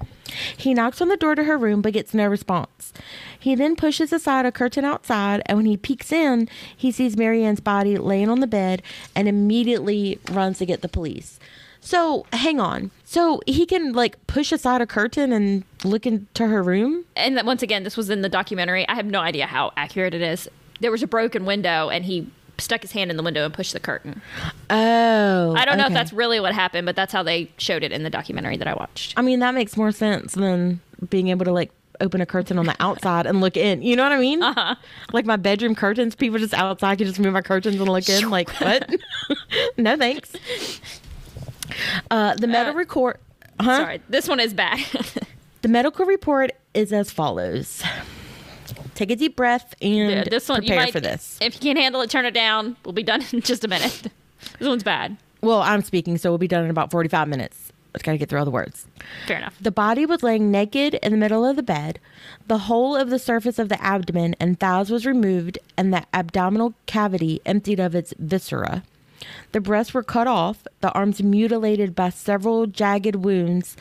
He knocks on the door to her room but gets no response. He then pushes aside a curtain outside, and when he peeks in, he sees Mary Ann's body laying on the bed and immediately runs to get the police. So, hang on. So, he can like push aside a curtain and look into her room? and once again, this was in the documentary. I have no idea how accurate it is. There was a broken window, and he stuck his hand in the window and pushed the curtain. Oh. I don't know if that's really what happened, but that's how they showed it in the documentary that I watched. I mean, that makes more sense than being able to like open a curtain on the outside and look in. You know what I mean? Uh-huh. Like my bedroom curtains, people just outside can just move my curtains and look in. Like, what? no, thanks. Uh, the medical Uh, record. Huh? Sorry, this one is bad. The medical report is as follows. Take a deep breath and Yeah, this one prepare might, for this. If you can't handle it, turn it down. We'll be done in just a minute. This one's bad. Well, I'm speaking, so we'll be done in about 45 minutes. Let's got to get through all the words. Fair enough. The body was laying naked in the middle of the bed. The whole of the surface of the abdomen and thighs was removed, and the abdominal cavity emptied of its viscera. The breasts were cut off, the arms mutilated by several jagged wounds,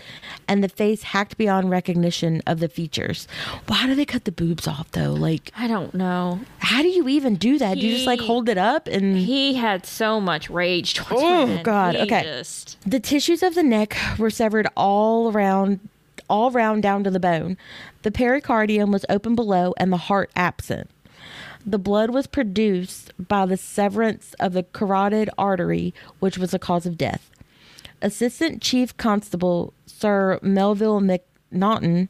and the face hacked beyond recognition of the features. Why do they cut the boobs off, though? Like, I don't know. how do you even do that? do you just like hold it up and. He had so much rage towards Oh, women. God, He okay. just- The tissues of the neck were severed all around, all round down to the bone. The pericardium was open below and the heart absent. The blood was produced by the severance of the carotid artery, which was the cause of death. Assistant Chief Constable Sir Melville Mc, Naughton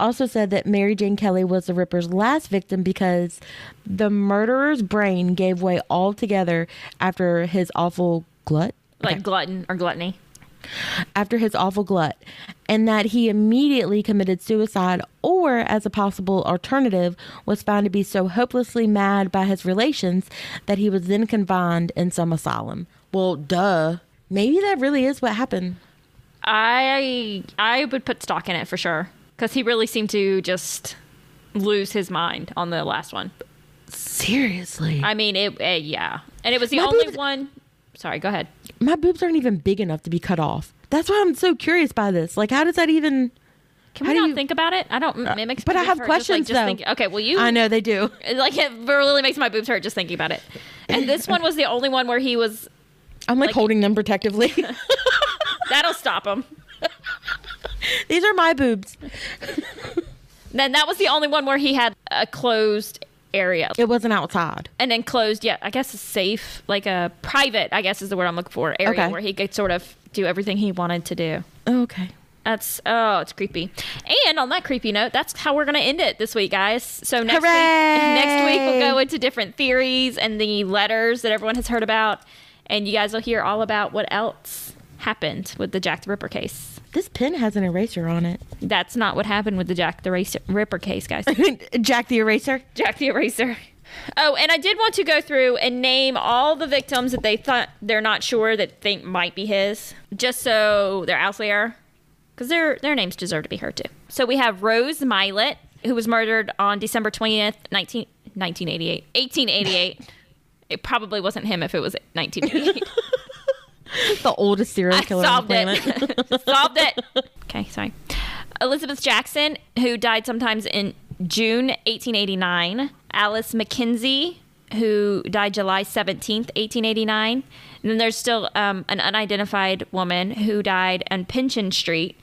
also said that Mary Jane Kelly was the Ripper's last victim because the murderer's brain gave way altogether after his awful glut. Like glutton or gluttony. After his awful glut, and that he immediately committed suicide, or as a possible alternative, was found to be so hopelessly mad by his relations that he was then confined in some asylum. Well, duh. Maybe that really is what happened. I I would put stock in it for sure because he really seemed to just lose his mind on the last one. Seriously. I mean, it. Uh, yeah, and it was the only one. Sorry, go ahead. My boobs aren't even big enough to be cut off. That's why I'm so curious by this. Like, how does that even. Can we not you- think about it? I don't. It makes. but I have hurt just, like, questions, just though. thinking- okay, well you. I know they do. Like it really makes my boobs hurt just thinking about it. And this one was the only one where he was. I'm like, Like- holding them protectively. That'll stop him. These are my boobs. Then that was the only one where he had a closed area. It wasn't outside. An enclosed, yeah, I guess a safe, like a private, I guess is the word I'm looking for, area Okay. where he could sort of do everything he wanted to do. Okay. That's oh, it's creepy. And on that creepy note, that's how we're gonna end it this week, guys. So next Hooray! week, next week we'll go into different theories and the letters that everyone has heard about, and you guys will hear all about what else happened with the Jack the Ripper case. This pen has an eraser on it. That's not what happened with the Jack the Racer- Ripper case, guys. Jack the eraser. Jack the Eraser. Oh, and I did want to go through and name all the victims that they thought they're not sure that think might be his, just so they're out there, because their their names deserve to be heard too. So we have Rose Mylett, who was murdered on December twentieth, 19, 1988, 1888. it probably wasn't him if it was 1988. The oldest serial killer I solved on the planet. it. solved it. Okay, sorry. Elizabeth Jackson, who died sometimes in June 1889. Alice McKenzie, who died July 17th, 1889. And then there's still um, an unidentified woman who died on Pinchin Street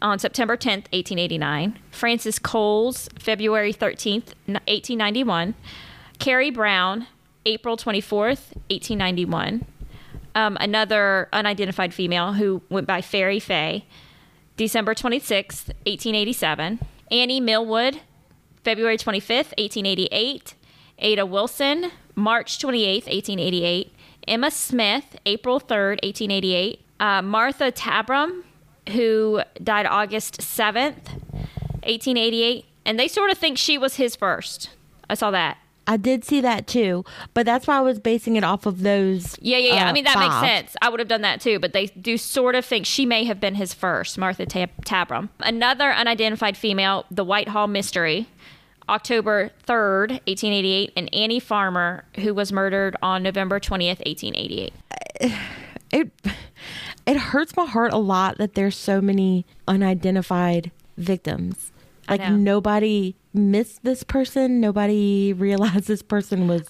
on September 10th, 1889. Frances Coles, February 13th, 1891. Carrie Brown, April 24th, 1891 um, another unidentified female who went by Fairy Fay, December 26th, 1887. Annie Millwood, February 25th, 1888. Ada Wilson, March 28th, 1888. Emma Smith, April 3rd, 1888. Uh, Martha Tabram, who died August 7th, 1888. And they sort of think she was his first. I saw that. I did see that too, but that's why I was basing it off of those. Yeah, yeah, yeah. I uh, mean, that five. makes sense. I would have done that too, but they do sort of think she may have been his first, Martha Tab- Tabram. Another unidentified female, the Whitehall Mystery, October 3rd, 1888, and Annie Farmer, who was murdered on November 20th, 1888. It it hurts my heart a lot that there's so many unidentified victims. Like nobody missed this person. Nobody realized this person was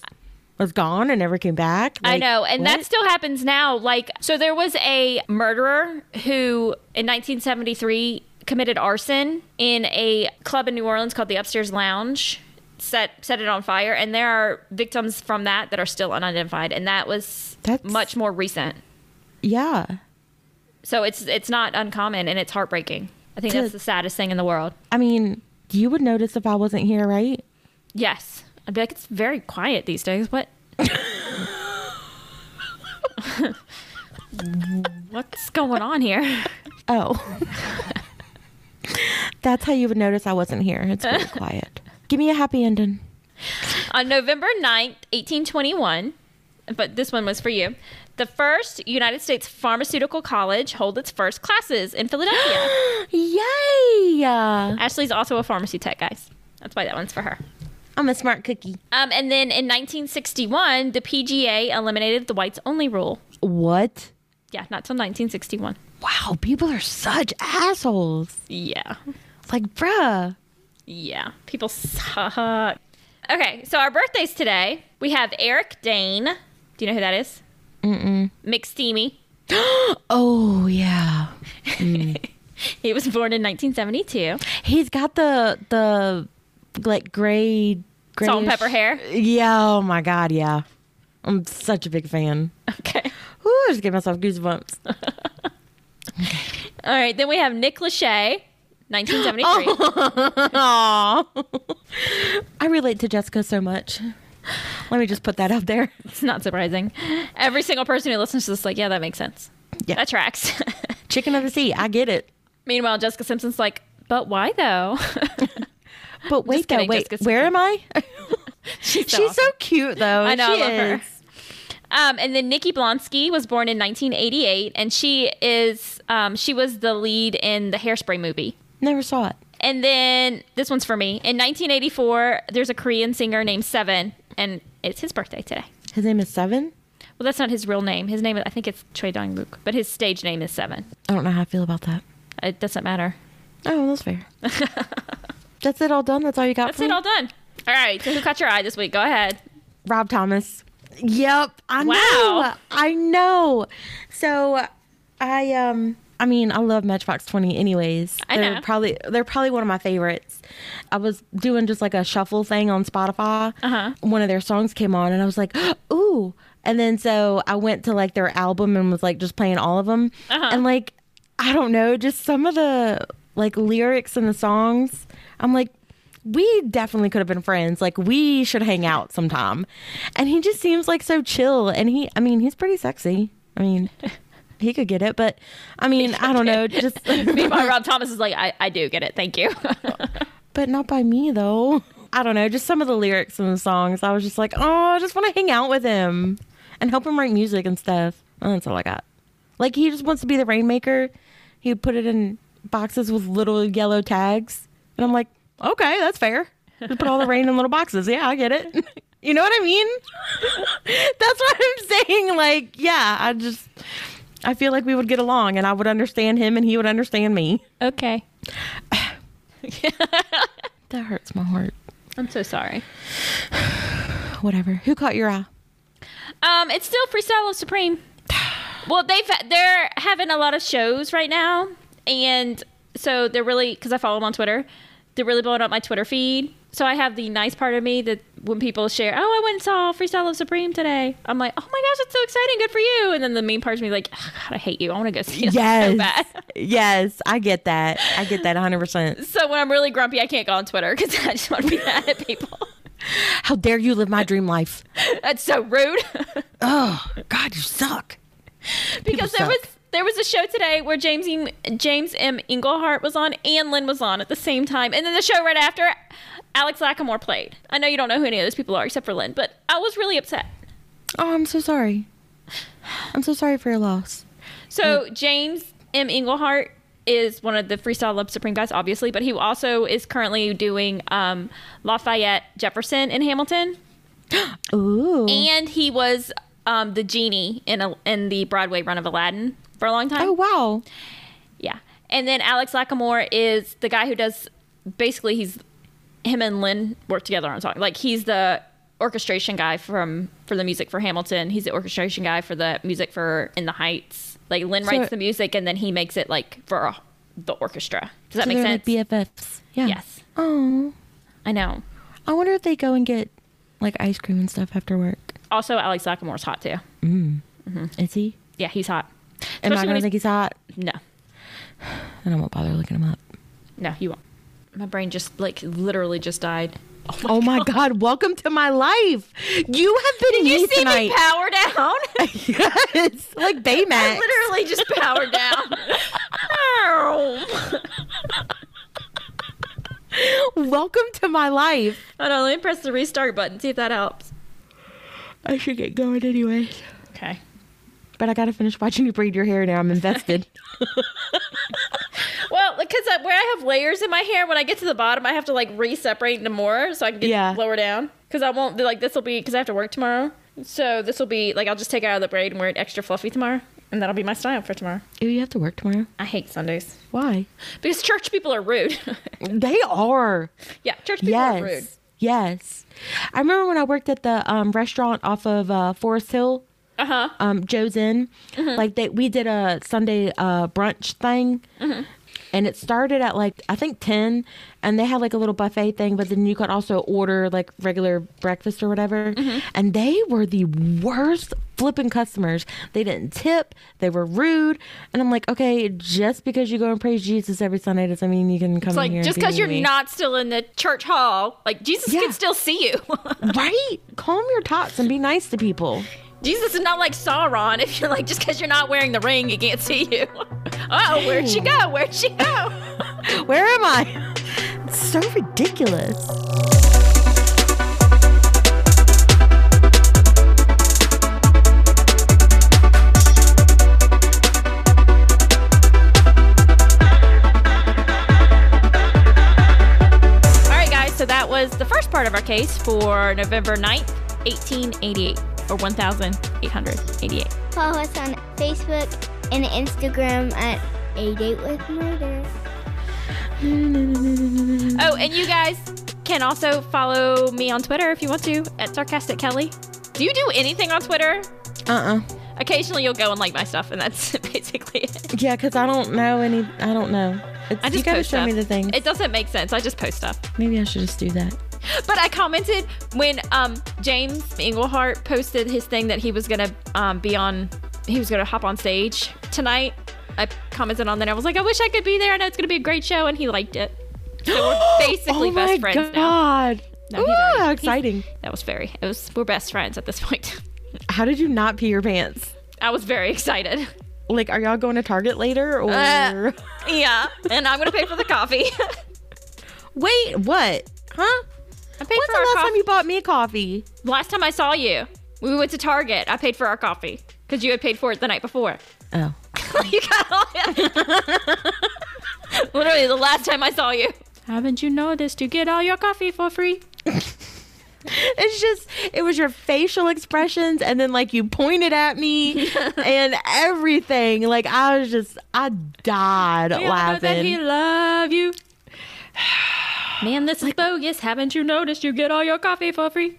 was gone and never came back. I know, and what? that still happens now. Like, so there was a murderer who in 1973 committed arson in a club in New Orleans called the Upstairs Lounge. Set set it on fire, and there are victims from that that are still unidentified, and that was That's- much more recent. yeah. So it's it's not uncommon, and it's heartbreaking. I think To- that's the saddest thing in the world. I mean, you would notice if I wasn't here, right? Yes, I'd be like, it's very quiet these days. What? What's going on here? Oh. That's how you would notice I wasn't here. It's very quiet. Give me a happy ending. On November 9th, 1821, but this one was for you, the first United States Pharmaceutical College hold its first classes in Philadelphia. Yay! Ashley's also a pharmacy tech, guys. That's why that one's for her. I'm a smart cookie. Um, and then in 1961, the PGA eliminated the whites only rule. What? Yeah, not till 1961. Wow, people are such assholes. Yeah. It's like, bruh. Yeah. People suck. Okay, so our birthdays today, we have Eric Dane. Do you know who that is? Mm-mm. McSteamy. Oh, yeah. Mm. He was born in 1972. He's got the, the, like, gray, gray. Salt and pepper hair. Yeah, oh my God, yeah. I'm such a big fan. Okay. Ooh, I just gave myself goosebumps. All right, then we have Nick Lachey. 1973. Aw. I relate to Jessica so much. Let me just put that out there. It's not surprising. Every single person who listens to this is like, yeah, that makes sense. Yeah. That tracks. Chicken of the sea. I get it. Meanwhile, Jessica Simpson's like, but why though? But wait, though, kidding, wait. Jessica Where am I? She's She's so cute, though. I know, I She love her. Um, and then Nikki Blonsky was born in 1988, and she is um, she was the lead in the Hairspray movie. Never saw it. And then this one's for me. In 1984, there's a Korean singer named Seven, and it's his birthday today. His name is Seven. Well, that's not his real name. His name, I think it's Choi Dong Wook, but his stage name is Seven. I don't know how I feel about that. It doesn't matter. Oh, that's fair. that's it all done? That's all you got That's it me? all done. All right. So who caught your eye this week? Go ahead. Rob Thomas. Yep, I Wow. know. I know. So, I um, I mean, I love Matchbox Twenty. Anyways, I they're know. probably they're probably one of my favorites. I was doing just like a shuffle thing on Spotify. Uh-huh. One of their songs came on, and I was like, ooh. And then so I went to like their album and was like just playing all of them, Uh-huh. and like I don't know, just some of the like lyrics in the songs. I'm like, we definitely could have been friends. Like we should hang out sometime. And he just seems like so chill. And he, I mean, he's pretty sexy. I mean, he could get it, but I mean, I don't know, just Meanwhile, Rob Thomas is like, I, I do get it. Thank you. but not by me though. I don't know, just some of the lyrics in the songs. I was just like, oh, I just want to hang out with him and help him write music and stuff. And that's all I got. Like he just wants to be the rainmaker. He would put it in boxes with little yellow tags, and I'm like, okay, that's fair. Just put all the rain in little boxes. Yeah, I get it. You know what I mean? That's what I'm saying. Like, yeah, I just I feel like we would get along, and I would understand him, and he would understand me. okay. That hurts my heart. I'm so sorry. Whatever. Who caught your eye? Um, it's still Freestyle Love Supreme. Well, they've they're having a lot of shows right now, and so they're really because I follow them on Twitter. They're really blowing up my Twitter feed. So I have the nice part of me that when people share, oh, I went and saw Freestyle Love Supreme today. I'm like, oh my gosh, it's so exciting, good for you. And then the mean part of me like, "Ah, God, I hate you. I want to go see it so Yes. bad. yes, I get that. I get that 100%. So when I'm really grumpy, I can't go on Twitter because I just want to be mad at people. How dare you live my dream life? That's so rude. Oh, God, you suck. because there suck. was there was a show today where James E- James M. Iglehart was on and Lynn was on at the same time, and then the show right after, Alex Lacamoire played. I know you don't know who any of those people are except for Lynn, but I was really upset. Oh, I'm so sorry. I'm so sorry for your loss. So James M. Iglehart is one of the Freestyle Love Supreme guys, obviously, but he also is currently doing um, Lafayette Jefferson in Hamilton, Ooh. and he was um, the genie in a, in the Broadway run of Aladdin for a long time. oh, wow. Yeah. And then Alex Lacamoire is the guy who does basically he's him and Lynn work together on a song. Like he's the orchestration guy from for the music for Hamilton. He's the orchestration guy for the music for In the Heights. Like Lynn So- writes the music and then he makes it like for uh, the orchestra. Does that So make sense? like BFFs. Yeah. Yes. Oh. I know. I wonder if they go and get like ice cream and stuff after work. Also Alex Lacamoire's hot too. mm-hmm Is he? Yeah, he's hot. Am I Especially going to he's- think he's hot? No. Then I won't bother looking him up. No, you won't. My brain just like literally just died. Oh my oh God. Welcome to my life. You have been Did you see tonight. me power down? yes. Like Baymax. I literally just powered down. Welcome to my life. Hold on, let me press the restart button, see if that helps. I should get going anyway. Okay. But I got to finish watching you braid your hair now. I'm invested. Well, because where I have layers in my hair, when I get to the bottom, I have to like re-separate into more so I can get Yeah. lower down. Because I won't like this will be because I have to work tomorrow. So this will be like I'll just take it out of the braid and wear it extra fluffy tomorrow, and that'll be my style for tomorrow. Ew, you have to work tomorrow. I hate Sundays Why? because church people are rude. They are. yeah, church people are rude. Yes. Yes. I remember when I worked at the um, restaurant off of uh, Forest Hill, Uh huh. um, Joe's Inn. Like they, we did a Sunday uh, brunch thing, and it started at like I think ten, and they had like a little buffet thing, but then you could also order like regular breakfast or whatever. And they were the worst flipping customers. They didn't tip. They were rude, and I'm like, okay, just because you go and praise Jesus every Sunday doesn't mean you can come It's like here. just because you're not still in the church hall, like Jesus Yeah. can still see you. right. Calm your tots and be nice to people. Jesus is not like Sauron. If you're like just because you're not wearing the ring, he can't see you. Oh, where'd she go? Where'd she go? Where am I? It's so ridiculous. All right, guys. So that was the first part of our case for November 9th, 1888, or 1888. Follow us on Facebook and Instagram at A Date with Murder. Oh, and you guys can also follow me on Twitter if you want to at Sarcastic Kelly. Do you do anything on Twitter? Uh uh Occasionally, you'll go and like my stuff, and that's basically it. Yeah, because I don't know any. I don't know. It's, I just you gotta post show stuff. me the things. It doesn't make sense. I just post stuff. Maybe I should just do that. But I commented when um, James Iglehart posted his thing that he was gonna um, be on, he was gonna hop on stage tonight. I commented on that. I was like, I wish I could be there. I know it's gonna be a great show, and he liked it. So we're basically oh best friends now. god! No, he's Ooh, how he's- exciting! That was very. It was. We're best friends at this point. How did you not pee your pants? I was very excited. Like, are y'all going to Target later or? Uh, yeah, and I'm gonna pay for the coffee. Wait, what? Huh? I paid When's for the last coffee. time you bought me coffee? Last time I saw you, we went to Target. I paid for our coffee because you had paid for it the night before. Oh, you got all Literally, the last time I saw you. Haven't you noticed you get all your coffee for free? it's just it was your facial expressions, and then like you pointed at me and everything. Like I was just, I died know that he laughing. love you. Man, this is bogus. Haven't you noticed you get all your coffee for free?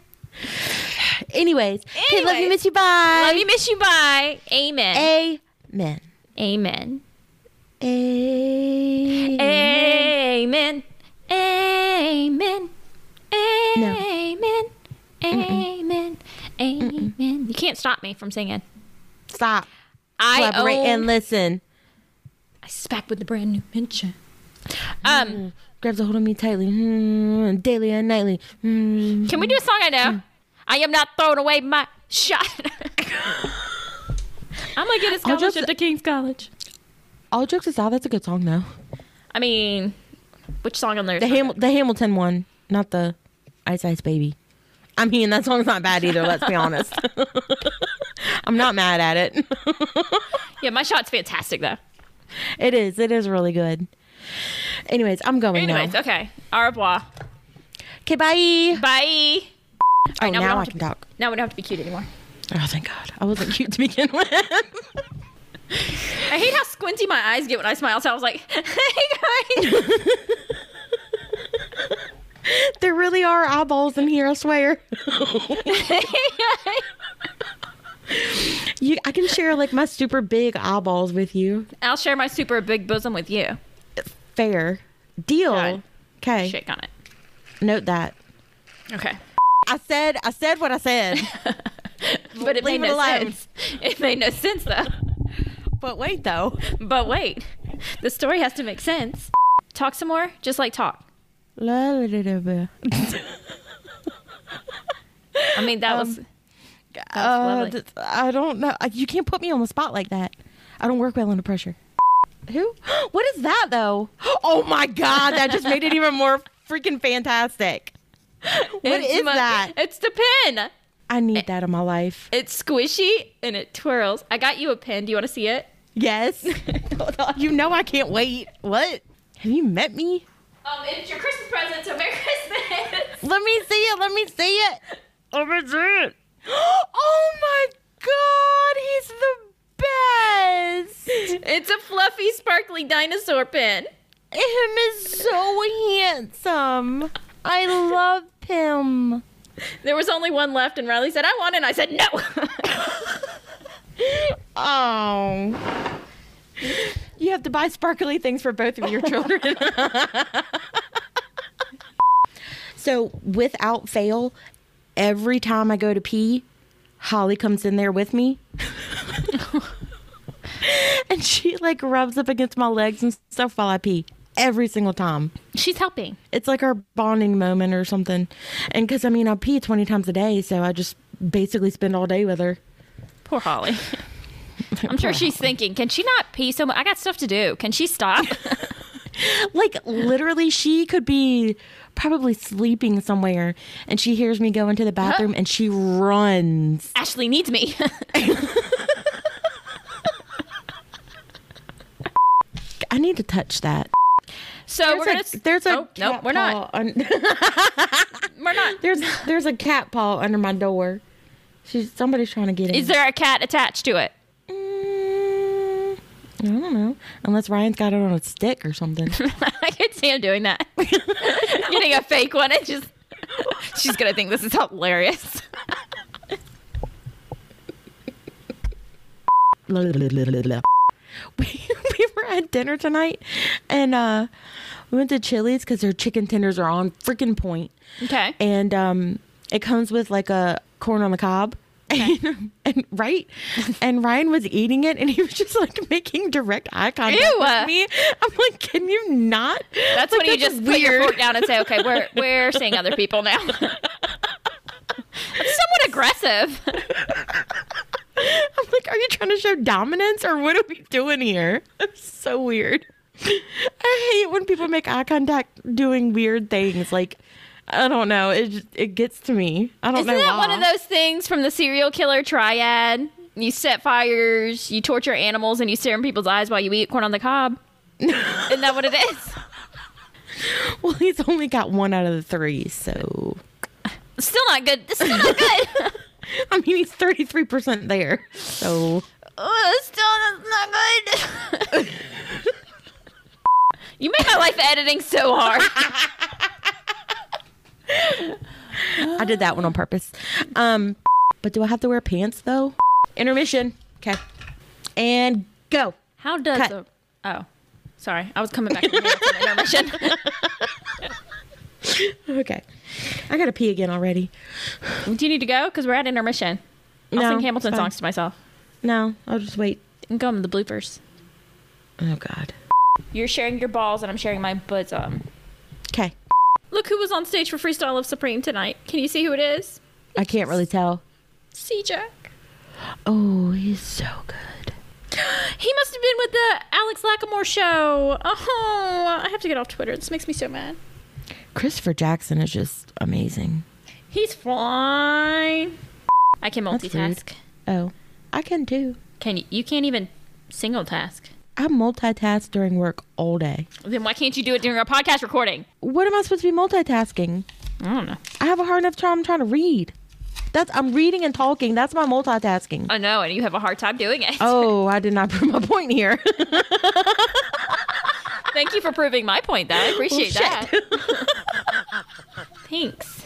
Anyways, okay, love you, miss you, bye. Love you, miss you, bye. Amen. Amen. Amen. Amen. Amen. Amen. Amen. Amen. Amen. You can't stop me from singing. Stop. I Collaborate own, and listen. I back with the brand new mention. Um, Grabs a hold of me tightly, mm, daily and nightly. Mm. can we do a song I know? I am not throwing away my shot. I'm gonna get a scholarship just- to King's College. All jokes aside, that's a good song though. I mean, which song on there? The Ham- the Hamilton one, not the Ice Ice Baby. I mean, that song's not bad either. Let's be honest. I'm not mad at it. yeah, my shot's fantastic though. it is. It is really good. Anyways, I'm going Anyways, now. okay. Au revoir. Okay, bye. Bye. Oh, now now I can to- talk. Now we don't have to be cute anymore. Oh, thank God. I wasn't cute to begin with. I hate how squinty my eyes get when I smile. So I was like, "Hey guys." there really are eyeballs in here, I swear. You, I can share like my super big eyeballs with you. I'll share my super big bosom with you. Fair. Deal. Good. Okay. Shake on it. Note that. Okay. I said I said what I said. But it Leave made no sense. It made no sense though. but wait though. But wait, the story has to make sense. Talk some more, just like talk. La, la, la, la, la. I mean, that was Uh. I don't know. You can't put me on the spot like that. I don't work well under pressure. Who? What is that though? Oh my god, that just made it even more freaking fantastic. What It's is my- that? It's the pin. I need that in my life. It's squishy and it twirls. I got you a pin. Do you want to see it? Yes. you know I can't wait. What? Have you met me? Um, it's your Christmas present, so Merry Christmas. Let me see it. Let me see it. Let me see it. Oh my god, he's the best. It's a fluffy, sparkly dinosaur pin. Him is so handsome. I love him. There was only one left, and Riley said, "I want it." And I said, "No." Oh. You have to buy sparkly things for both of your children. so, without fail, every time I go to pee, Holly comes in there with me. and she like rubs up against my legs and stuff while I pee every single time. She's helping. It's like our bonding moment or something. And because I mean, I pee 20 times a day, so I just basically spend all day with her. Poor Holly. I'm sure she's thinking, can she not pee so much? I got stuff to do. Can she stop? Like literally, she could be probably sleeping somewhere, and she hears me go into the bathroom, and she runs. Ashley needs me. I need to touch that. so we're gonna. There's a, there's a oh, nope, cat we're not. paw un- We're not. there's there's a cat paw under my door. She's somebody's trying to get in. Is there a cat attached to it? Mm, I don't know. Unless Ryan's got it on a stick or something. I could see him doing that. Getting a fake one and just. She's gonna think this is hilarious. we, we were at dinner tonight and uh we went to Chili's because their chicken tenders are on freaking point. Okay. And um it comes with like a corn on the cob. And, and right and Ryan was eating it and he was just like making direct eye contact Ew. with me. I'm like, can you not? That's Like, when you just put your fork down and say, "Okay, we're we're seeing other people now." That's somewhat aggressive. I'm like, are you trying to show dominance or what are we doing here? It's so weird. I hate when people make eye contact doing weird things. Like, I don't know. It just, it gets to me. I don't know. Isn't that why. one of those things from the serial killer triad? You set fires, you torture animals, and you stare in people's eyes while you eat corn on the cob. Isn't that what it is? Well, he's only got one out of the three, so Still not good. Still not good. I mean, he's 33% there. So oh, still not good. you made my life editing so hard. I did that one on purpose. Um, but do I have to wear pants though? Intermission. Okay. And go. How does Cut. the oh? Sorry, I was coming back from intermission. Okay. I gotta pee again already. Do you need to go? Because we're at intermission. I'll No, sing Hamilton songs to myself. No, I'll just wait. And go in the bloopers. Oh God. You're sharing your balls, and I'm sharing my bosom. Okay. Look who was on stage for Freestyle Love Supreme tonight. Can you see who it is? I can't really tell. See Jack. Oh, he's so good. He must have been with the Alex Lacamoire show. Oh, I have to get off Twitter. This makes me so mad. Christopher Jackson is just amazing. He's fine. I can multitask. Oh, I can too. Can you? You can't even single task. I multitask during work all day. Then why can't you do it during a podcast recording? What am I supposed to be multitasking? I don't know. I have a hard enough time trying to read. That's I'm reading and talking. That's my multitasking. Oh, I know, and you have a hard time doing it. Oh, I did not prove my point here. Thank you for proving my point, though. I appreciate Well, that. Thanks.